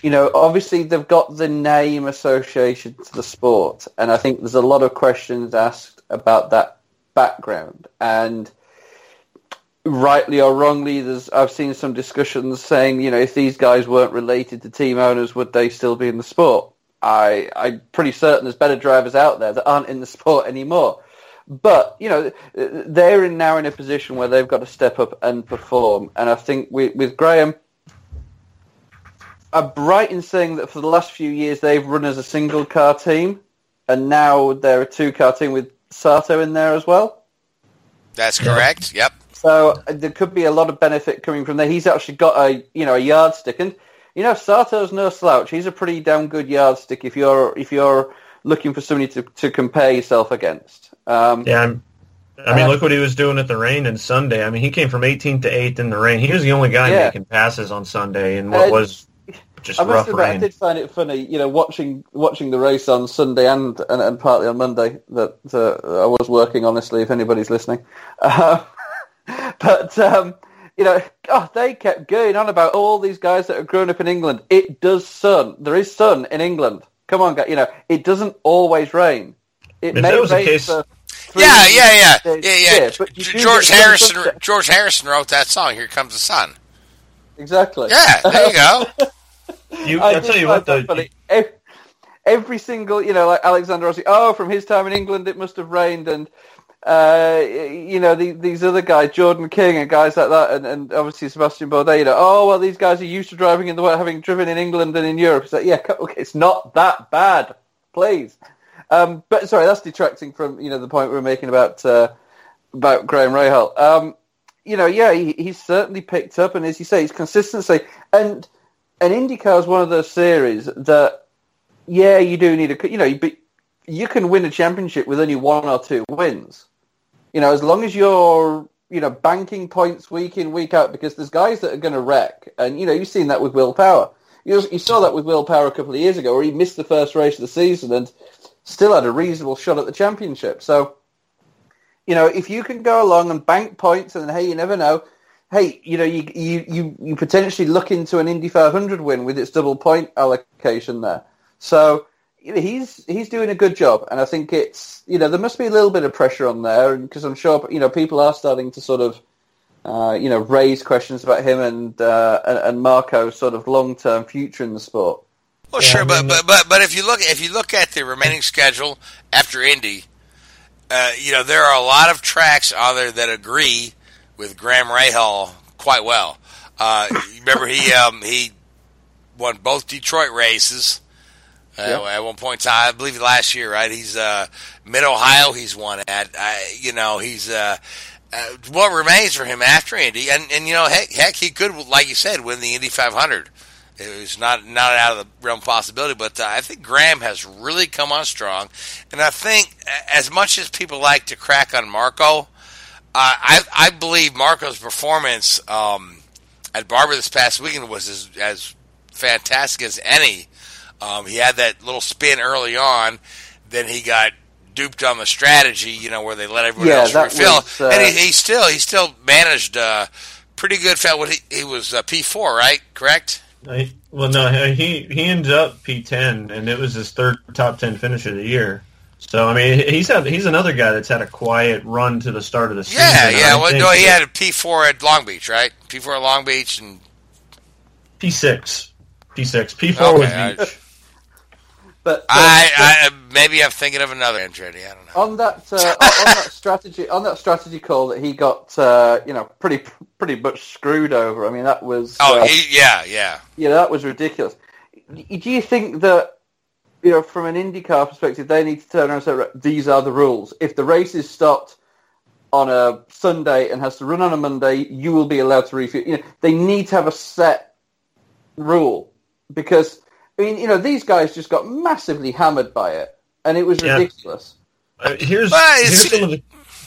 You know, obviously they've got the name association to the sport, and I think there's a lot of questions asked about that background. And rightly or wrongly, there's I've seen some discussions saying, you know, if these guys weren't related to team owners, would they still be in the sport? I I'm pretty certain there's better drivers out there that aren't in the sport anymore. But you know, they're in now in a position where they've got to step up and perform. And I think with, with Graham, I'm right in saying that for the last few years they've run as a single car team, and now they're a two car team with Sato in there as well. That's correct. Yep. So uh, there could be a lot of benefit coming from there. He's actually got a you know a yardstick, and you know Sato's no slouch. He's a pretty damn good yardstick if you're if you're looking for somebody to, to compare yourself against. Um, Yeah, I'm, I mean, Uh, look what he was doing at the rain and Sunday. I mean, he came from 18th to 8th in the rain. He was the only guy Yeah. making passes on Sunday in what Uh, was just I rough admit, I did find it funny, you know, watching watching the race on Sunday and and, and partly on Monday that uh, I was working. Honestly, if anybody's listening, uh, but um, you know, God, they kept going on about all these guys that have grown up in England. It does sun. There is sun in England. Come on, guys. You know, it doesn't always rain. It If may that was the rain case- for three Yeah, yeah, yeah, yeah, yeah. year, but you G- do George Harrison. sunshine. George Harrison wrote that song. Here comes the sun. Exactly. Yeah, there you go. You, I I'll tell you what, though. funny. Every single, you know, like Alexander Rossi. Oh, from his time in England, it must have rained, and uh, you know the, these other guys, Jordan King and guys like that, and, and obviously Sebastian Bourdais. You oh well, these guys are used to driving in the weather, having driven in England and in Europe. It's like, yeah, okay, it's not that bad, please. Um, but sorry, that's detracting from you know the point we were making about uh, about Graham Rahal. Um, you know, yeah, he, he's certainly picked up, and as you say, his consistency and and IndyCar is one of those series that, yeah, you do need a, you know, but you can win a championship with only one or two wins. You know, as long as you're, you know, banking points week in, week out, because there's guys that are going to wreck. And, you know, you've seen that with Will Power. You, you saw that with Will Power a couple of years ago, where he missed the first race of the season and still had a reasonable shot at the championship. So, you know, if you can go along and bank points, and then hey, you never know. Hey, you know, you you you, you potentially look into an Indy 500 win with its double point allocation there. So he's he's doing a good job, and I think it's you know there must be a little bit of pressure on there, because I'm sure you know people are starting to sort of uh, you know raise questions about him and uh, and, and Marco's sort of long term future in the sport. Well, Yeah, sure, I but, mean, but but but if you look if you look at the remaining schedule after Indy, uh, you know there are a lot of tracks on there that agree with Graham Rahal quite well. Uh, remember he um, he won both Detroit races Yep. at one point. I believe last year, right? He's uh, Mid Ohio. He's won at. I, you know, he's. Uh, uh, what remains for him after Indy, and and you know, heck, heck, he could, like you said, win the Indy 500. It was not not out of the realm of possibility, but uh, I think Graham has really come on strong, and I think as much as people like to crack on Marco, Uh, I I believe Marco's performance um, at Barber this past weekend was as, as fantastic as any. Um, he had that little spin early on, then he got duped on the strategy, you know, where they let everyone Yeah, else refill, was, uh, and he, he still he still managed uh, pretty good. Felt what he, he was uh, P four, right? Correct. He- Well, no, he he ended up P10, and it was his third top 10 finish of the year. So I mean, he's had he's another guy that's had a quiet run to the start of the season. Yeah, yeah. Well, no, he had a P four at Long Beach, right? P four at Long Beach, and P6, P6, P4 was Okay, I- Beach. But uh, I, I maybe I'm thinking of another Andretti. I don't know. on that uh, on, on that strategy on that strategy call that he got uh, you know pretty pretty much screwed over. I mean that was Oh, uh, he, yeah, yeah. yeah that was ridiculous. Do you think that you know from an IndyCar perspective they need to turn around and say these are the rules? If the race is stopped on a Sunday and has to run on a Monday, you will be allowed to refuel. You know they need to have a set rule because I mean you know these guys just got massively hammered by it and it was Yeah. ridiculous. Uh, here's here's some of the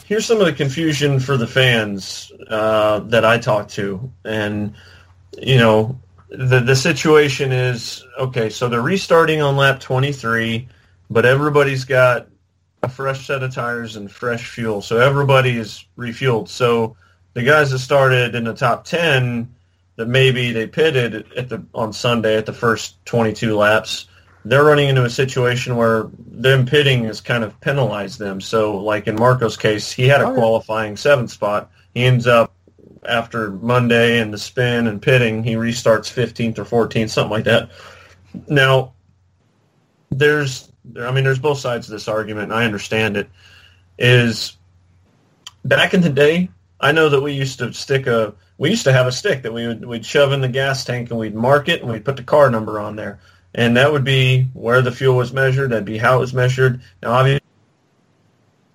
here's some of the confusion for the fans uh, that I talked to, and you know the the situation is okay. So they're restarting on lap 23, but everybody's got a fresh set of tires and fresh fuel, so everybody is refueled. So the guys that started in the top 10 that maybe they pitted at the on Sunday at the first 22 laps they're running into a situation where them pitting has kind of penalized them. So, like in Marco's case, he had a Oh, qualifying seventh spot. He ends up after Monday and the spin and pitting, he restarts 15th or 14th, something like that. Now, there's, I mean, there's both sides of this argument, and I understand it. Is back in the day, I know that we used to stick a, we used to have a stick that we would we'd shove in the gas tank and we'd mark it and we'd put the car number on there and that would be where the fuel was measured. That'd be how it was measured. Now,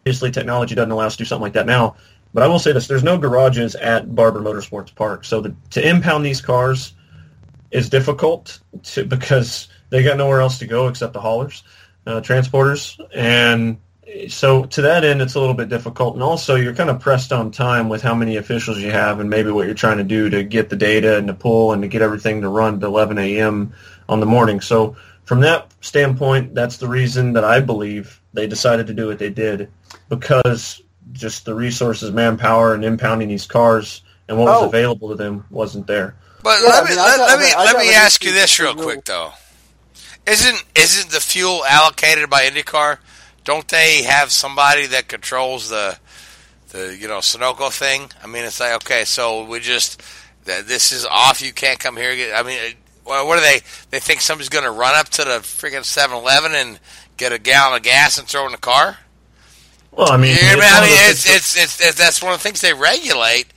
obviously, technology doesn't allow us to do something like that now. But I will say this: there's no garages at Barber Motorsports Park, so the, to impound these cars is difficult to, because they got nowhere else to go except the haulers, uh, transporters, and so to that end, it's a little bit difficult. And also, you're kind of pressed on time with how many officials you have, and maybe what you're trying to do to get the data and to pull and to get everything to run at 11 a.m. on the morning. So from that standpoint, that's the reason that I believe they decided to do what they did because just the resources, manpower, and impounding these cars and what was Oh. available to them wasn't there. But Yeah, let I me mean, I let, don't let me have- I let don't me have ask you this real quick though. Isn't isn't the fuel allocated by IndyCar? Don't they have somebody that controls the the you know Sunoco thing? I mean, it's like okay, so we just th- this is off. You can't come here. I mean, what are they? They think somebody's going to run up to the freaking 7-Eleven and get a gallon of gas and throw it in the car? Well, I mean, Yeah, I mean, it's I mean, it's, it's, it's, it's, that's one of the things they regulate.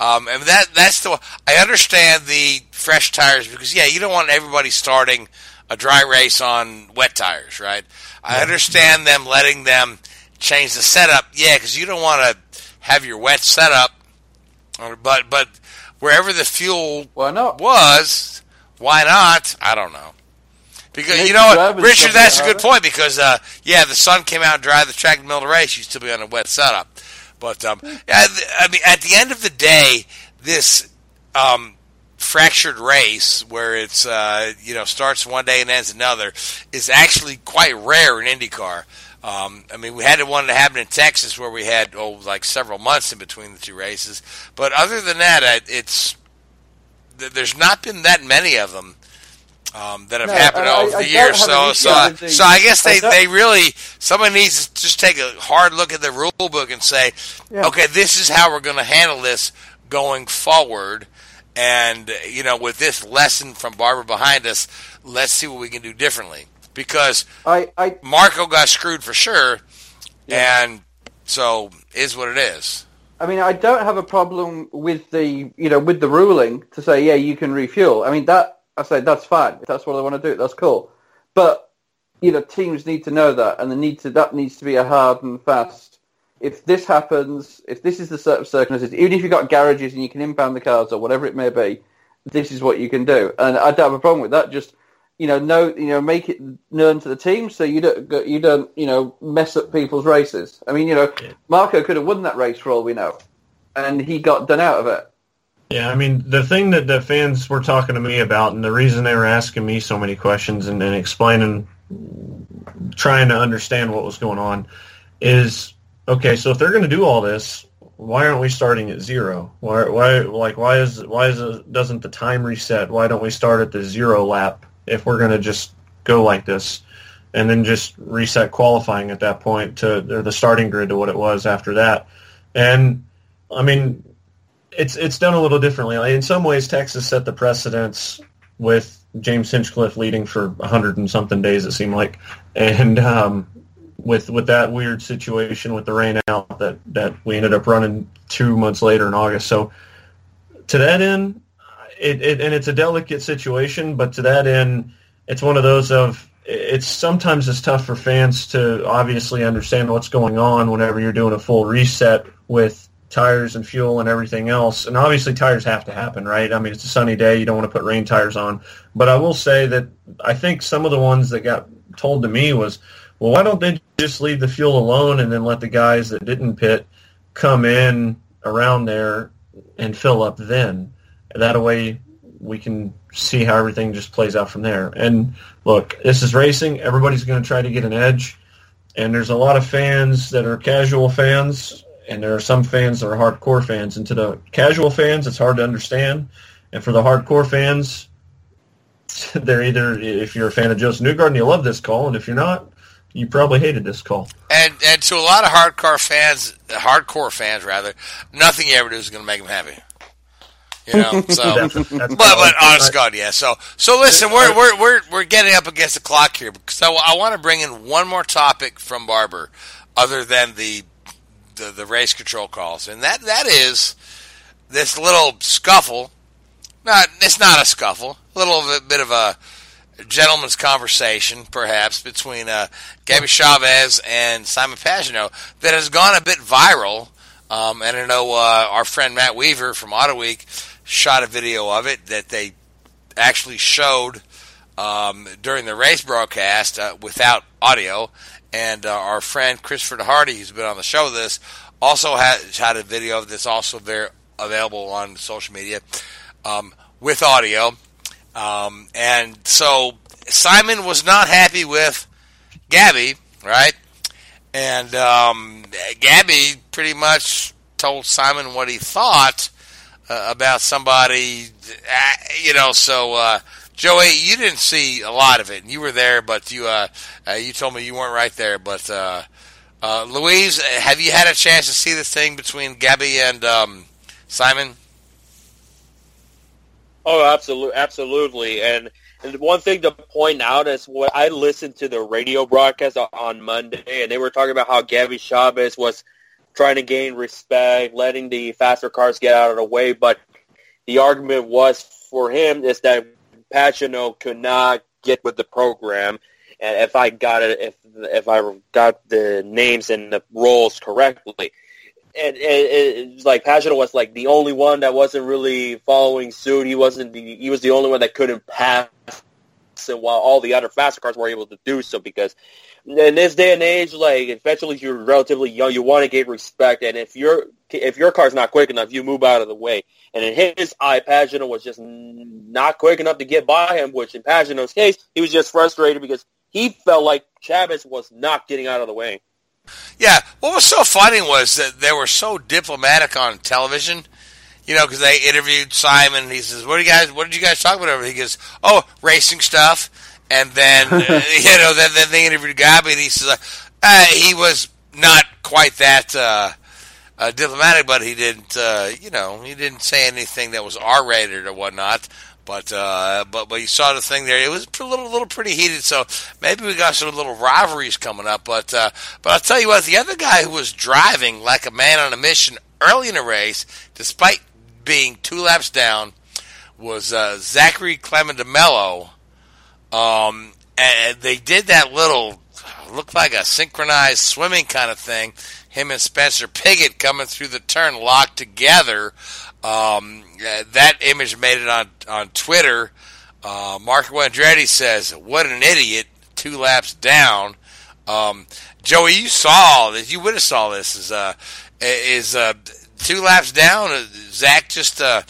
Um, and that that's the I understand the fresh tires because yeah, you don't want everybody starting a dry race on wet tires, right? I understand them letting them change the setup, yeah, because you don't want to have your wet setup, but but wherever the fuel Why not? was, why not? I don't know. Because you know what, Richard, that's a good it. point. Because uh, yeah, the sun came out and dried the track in the middle of the race. You'd still be on a wet setup. But um, yeah, th- I mean, at the end of the day, this um, fractured race where it's uh, you know starts one day and ends another is actually quite rare in IndyCar. Um, I mean, we had one that happened in Texas where we had oh like several months in between the two races. But other than that, it's there's not been that many of them um, that have No, happened I- over I the years. So, so, I, the- so I guess they, they really someone needs to just take a hard look at the rule book and say, Yeah. okay, this is how we're going to handle this going forward. And you know, with this lesson from Barber behind us, let's see what we can do differently. Because I, I Marco got screwed for sure, and so is what it is. I mean, I don't have a problem with the, you know, with the ruling to say, yeah, you can refuel. I mean, that I say that's fine. If that's what I want to do, that's cool. But you know, teams need to know that, and the need to that needs to be a hard and fast. If this happens, if this is the set of circumstances, even if you've got garages and you can impound the cars or whatever it may be, this is what you can do, and I don't have a problem with that. Just you know, know you know, make it known to the team so you don't you don't you know mess up people's races. I mean, you know, Marco could have won that race for all we know. and he got done out of it. Yeah, I mean, the thing that the fans were talking to me about, and the reason they were asking me so many questions and, and explaining, trying to understand what was going on, is okay. So if they're going to do all this, why aren't we starting at zero? Why, why, like, why is why is it, doesn't the time reset? Why don't we start at the zero lap if we're going to just go like this, and then just reset qualifying at that point to or the starting grid to what it was after that? And I mean, it's it's done a little differently. Like, in some ways, Texas set the precedence with James Hinchcliffe leading for hundred and something days. It seemed like, and um, with with that weird situation with the rain out that that we ended up running two months later in August. So to that end, it, it and it's a delicate situation, but to that end, it's one of those of it's sometimes it's tough for fans to obviously understand what's going on whenever you're doing a full reset with tires and fuel and everything else. And obviously tires have to happen, right? I mean, it's a sunny day. You don't want to put rain tires on. But I will say that I think some of the ones that got told to me was, well, why don't they just leave the fuel alone and then let the guys that didn't pit come in around there and fill up then? That way we can see how everything just plays out from there. And look, this is racing. Everybody's going to try to get an edge. And there's a lot of fans that are casual fans and there are some fans that are hardcore fans. And to the casual fans, it's hard to understand. And for the hardcore fans, they're either if you're a fan of Josef Newgarden, you love this call, and if you're not, you probably hated this call. And and to a lot of hardcore fans, hardcore fans rather, nothing you ever do is going to make them happy. You know, so That's- that's but but honest God, yeah. So so listen, we're we're we're we're getting up against the clock here because I, I want to bring in one more topic from Barber, other than the the, the race control calls, and that that is this little scuffle. Not it's not a scuffle, a little bit of a gentleman's conversation, perhaps, between uh, Gabby Chaves and Simon Pagenaud that has gone a bit viral. Um, and I know uh, our friend Matt Weaver from Auto Week shot a video of it that they actually showed um, during the race broadcast uh, without audio. And uh, our friend Christopher Hardy, who's been on the show, with this also has had a video of this, also there available on social media um, with audio. Um, and so Simon was not happy with Gabby, right? And um, Gabby pretty much told Simon what he thought uh, about somebody, uh, you know. So uh, Joey, you didn't see a lot of it. You were there, but you uh, uh, you told me you weren't right there. But uh, Luis, have you had a chance to see this thing between Gabby and um, Simon? Oh, absolutely, absolutely. And and one thing to point out is what I listened to the radio broadcast on Monday, and they were talking about how Gabby Chaves was trying to gain respect, letting the faster cars get out of the way. But the argument was for him is that Pagenaud could not get with the program. And if I got it, if if I got the names and the roles correctly, and, and, and like Pagenaud was like the only one that wasn't really following suit. He wasn't. The, he was the only one that couldn't pass, and while all the other faster cars were able to do so, because in this day and age, like especially if you're relatively young, you want to get respect, and if your if your car's not quick enough, you move out of the way. And in his eye, Pagenaud was just not quick enough to get by him. Which in Pagenaud's case, he was just frustrated because he felt like Chaves was not getting out of the way. Yeah, what was so funny was that they were so diplomatic on television. You know, because they interviewed Simon. And He says, "What do you guys? What did you guys talk about?" Over? He goes, "Oh, racing stuff." And then uh, you know, then, then they interviewed Gabby, and he says, uh, "He was not quite that uh, uh, diplomatic, but he didn't. Uh, you know, he didn't say anything that was R-rated or whatnot." But uh, but but you saw the thing there. It was a little little pretty heated. So maybe we got some little rivalries coming up. But uh, but I'll tell you what, the other guy who was driving like a man on a mission early in the race, despite being two laps down, was uh, Zachary Claman DeMelo. Um, and they did that little looked like a synchronized swimming kind of thing. Him and Spencer Pigot coming through the turn locked together. Um, that image made it on on Twitter. Uh, Marco Andretti says, "What an idiot!" Two laps down. Um, Joey, you saw this. You would have saw this. Is uh, is uh, two laps down, uh, Zach just uh,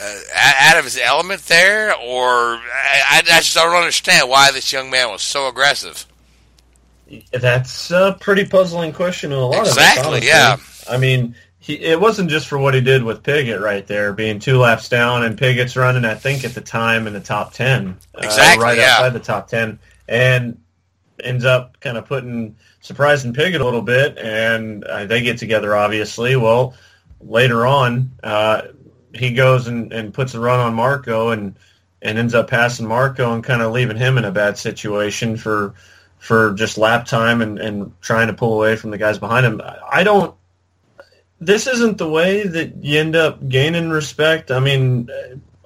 uh, out of his element there, or I, I just don't understand why this young man was so aggressive. That's a pretty puzzling question to a lot exactly, of us. yeah. I mean, he, it wasn't just for what he did with Pigot right there, being two laps down, and Pigot's running, I think, at the time in the top ten, exactly, uh, right yeah. outside the top ten, and ends up kind of putting surprising Pigot a little bit, and uh, they get together, obviously. Well, later on, uh, he goes and, and puts a run on Marco, and and ends up passing Marco and kind of leaving him in a bad situation for for just lap time and, and trying to pull away from the guys behind him. I don't. This isn't the way that you end up gaining respect. I mean,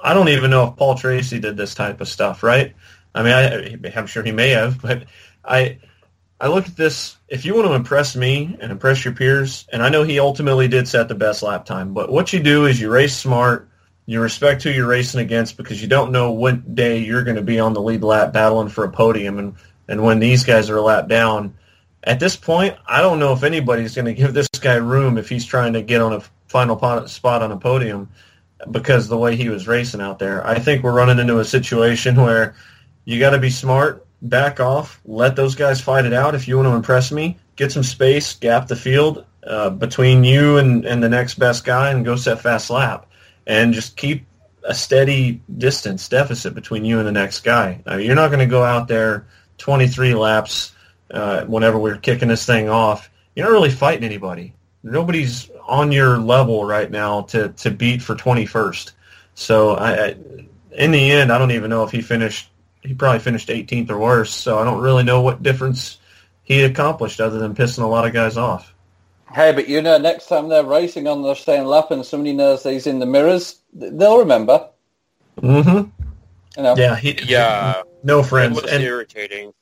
I don't even know if Paul Tracy did this type of stuff, right? I mean, I, I'm sure he may have, but I I look at this. If you want to impress me and impress your peers, and I know he ultimately did set the best lap time, but what you do is you race smart. You respect who you're racing against because you don't know what day you're going to be on the lead lap battling for a podium, and and when these guys are a lap down. At this point, I don't know if anybody's going to give this guy room if he's trying to get on a final spot on a podium because the way he was racing out there. I think we're running into a situation where you got to be smart, back off, let those guys fight it out. If you want to impress me, get some space, gap the field uh, between you and, and the next best guy, and go set fast lap, and just keep a steady distance deficit between you and the next guy. Uh, you're not going to go out there 23 laps uh, whenever we're kicking this thing off. You're not really fighting anybody. Nobody's on your level right now to, to beat for 21st. So I, I, in the end, I don't even know if he finished. He probably finished 18th or worse. So I don't really know what difference he accomplished other than pissing a lot of guys off. Hey, but you know, next time they're racing on the same lap and somebody knows he's in the mirrors, they'll remember. Mm-hmm. You know. Yeah, he, Yeah. no friends. It was And- irritating.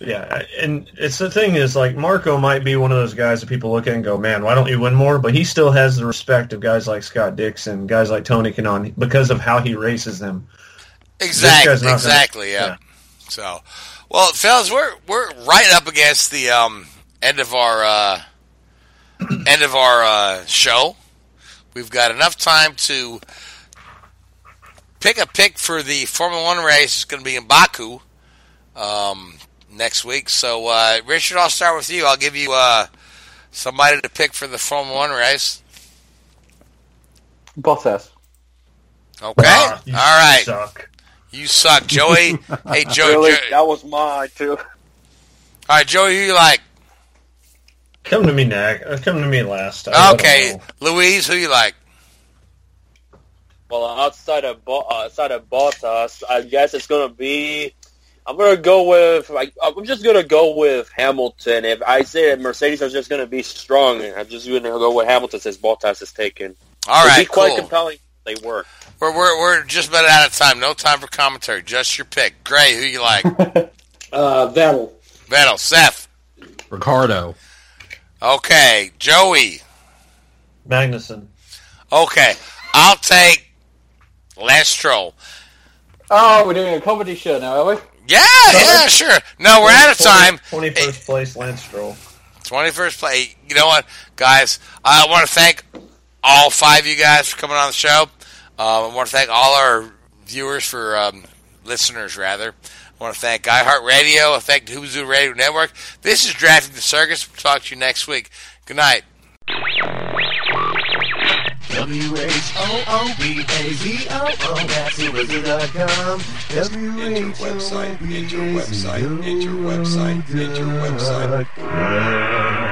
Yeah, and it's the thing is like Marco might be one of those guys that people look at and go, "Man, why don't you win more?" But he still has the respect of guys like Scott Dixon, guys like Tony Kanaan, because of how he races them. Exactly, guy's not gonna- exactly, yeah. So, well, fellas, we're we're right up against the um, end of our uh, end of our uh, show. We've got enough time to pick a pick for the Formula One race. It's going to be in Baku um, next week. So, uh, Richard, I'll start with you. I'll give you uh, somebody to pick for the Formula One race. Bottas. Okay, Ah, all you right. suck. You suck, Joey. hey, Joey. Really? Jo- That was mine too. all right, Joey. Who you like? Come to me next. uh, Come to me last. I Okay. Luis. Who you like? Well, outside of Bo- uh, outside of Bottas, I guess it's gonna be. I'm gonna go with. Like, I'm just gonna go with Hamilton. If I say that Mercedes is just gonna be strong, I'm just gonna go with Hamilton since Bottas is taken. All right, be quite cool. compelling. They were. We're, we're we're just about out of time. No time for commentary. Just your pick. Gray. Who you like? Uh, Vettel. Vettel. Seth. Ricciardo. Okay, Joey. Magnussen. Okay, I'll take Lance Stroll. Oh, we're doing a comedy show now, are we? Yeah, yeah, sure. No, we're out of time. Twenty first place, Lance Stroll. 21st place. You know what, guys? I want to thank all five of you guys for coming on the show. Uh, I want to thank all our viewers for um, listeners, rather. I want to thank iHeartRadio. I thank the Radio Network. This is Drafting the Circus. We'll talk to you next week. Good night. W-H-O-O-B-A-Z-O-O, that's whoiswho.com. website, enter website, enter website, enter website.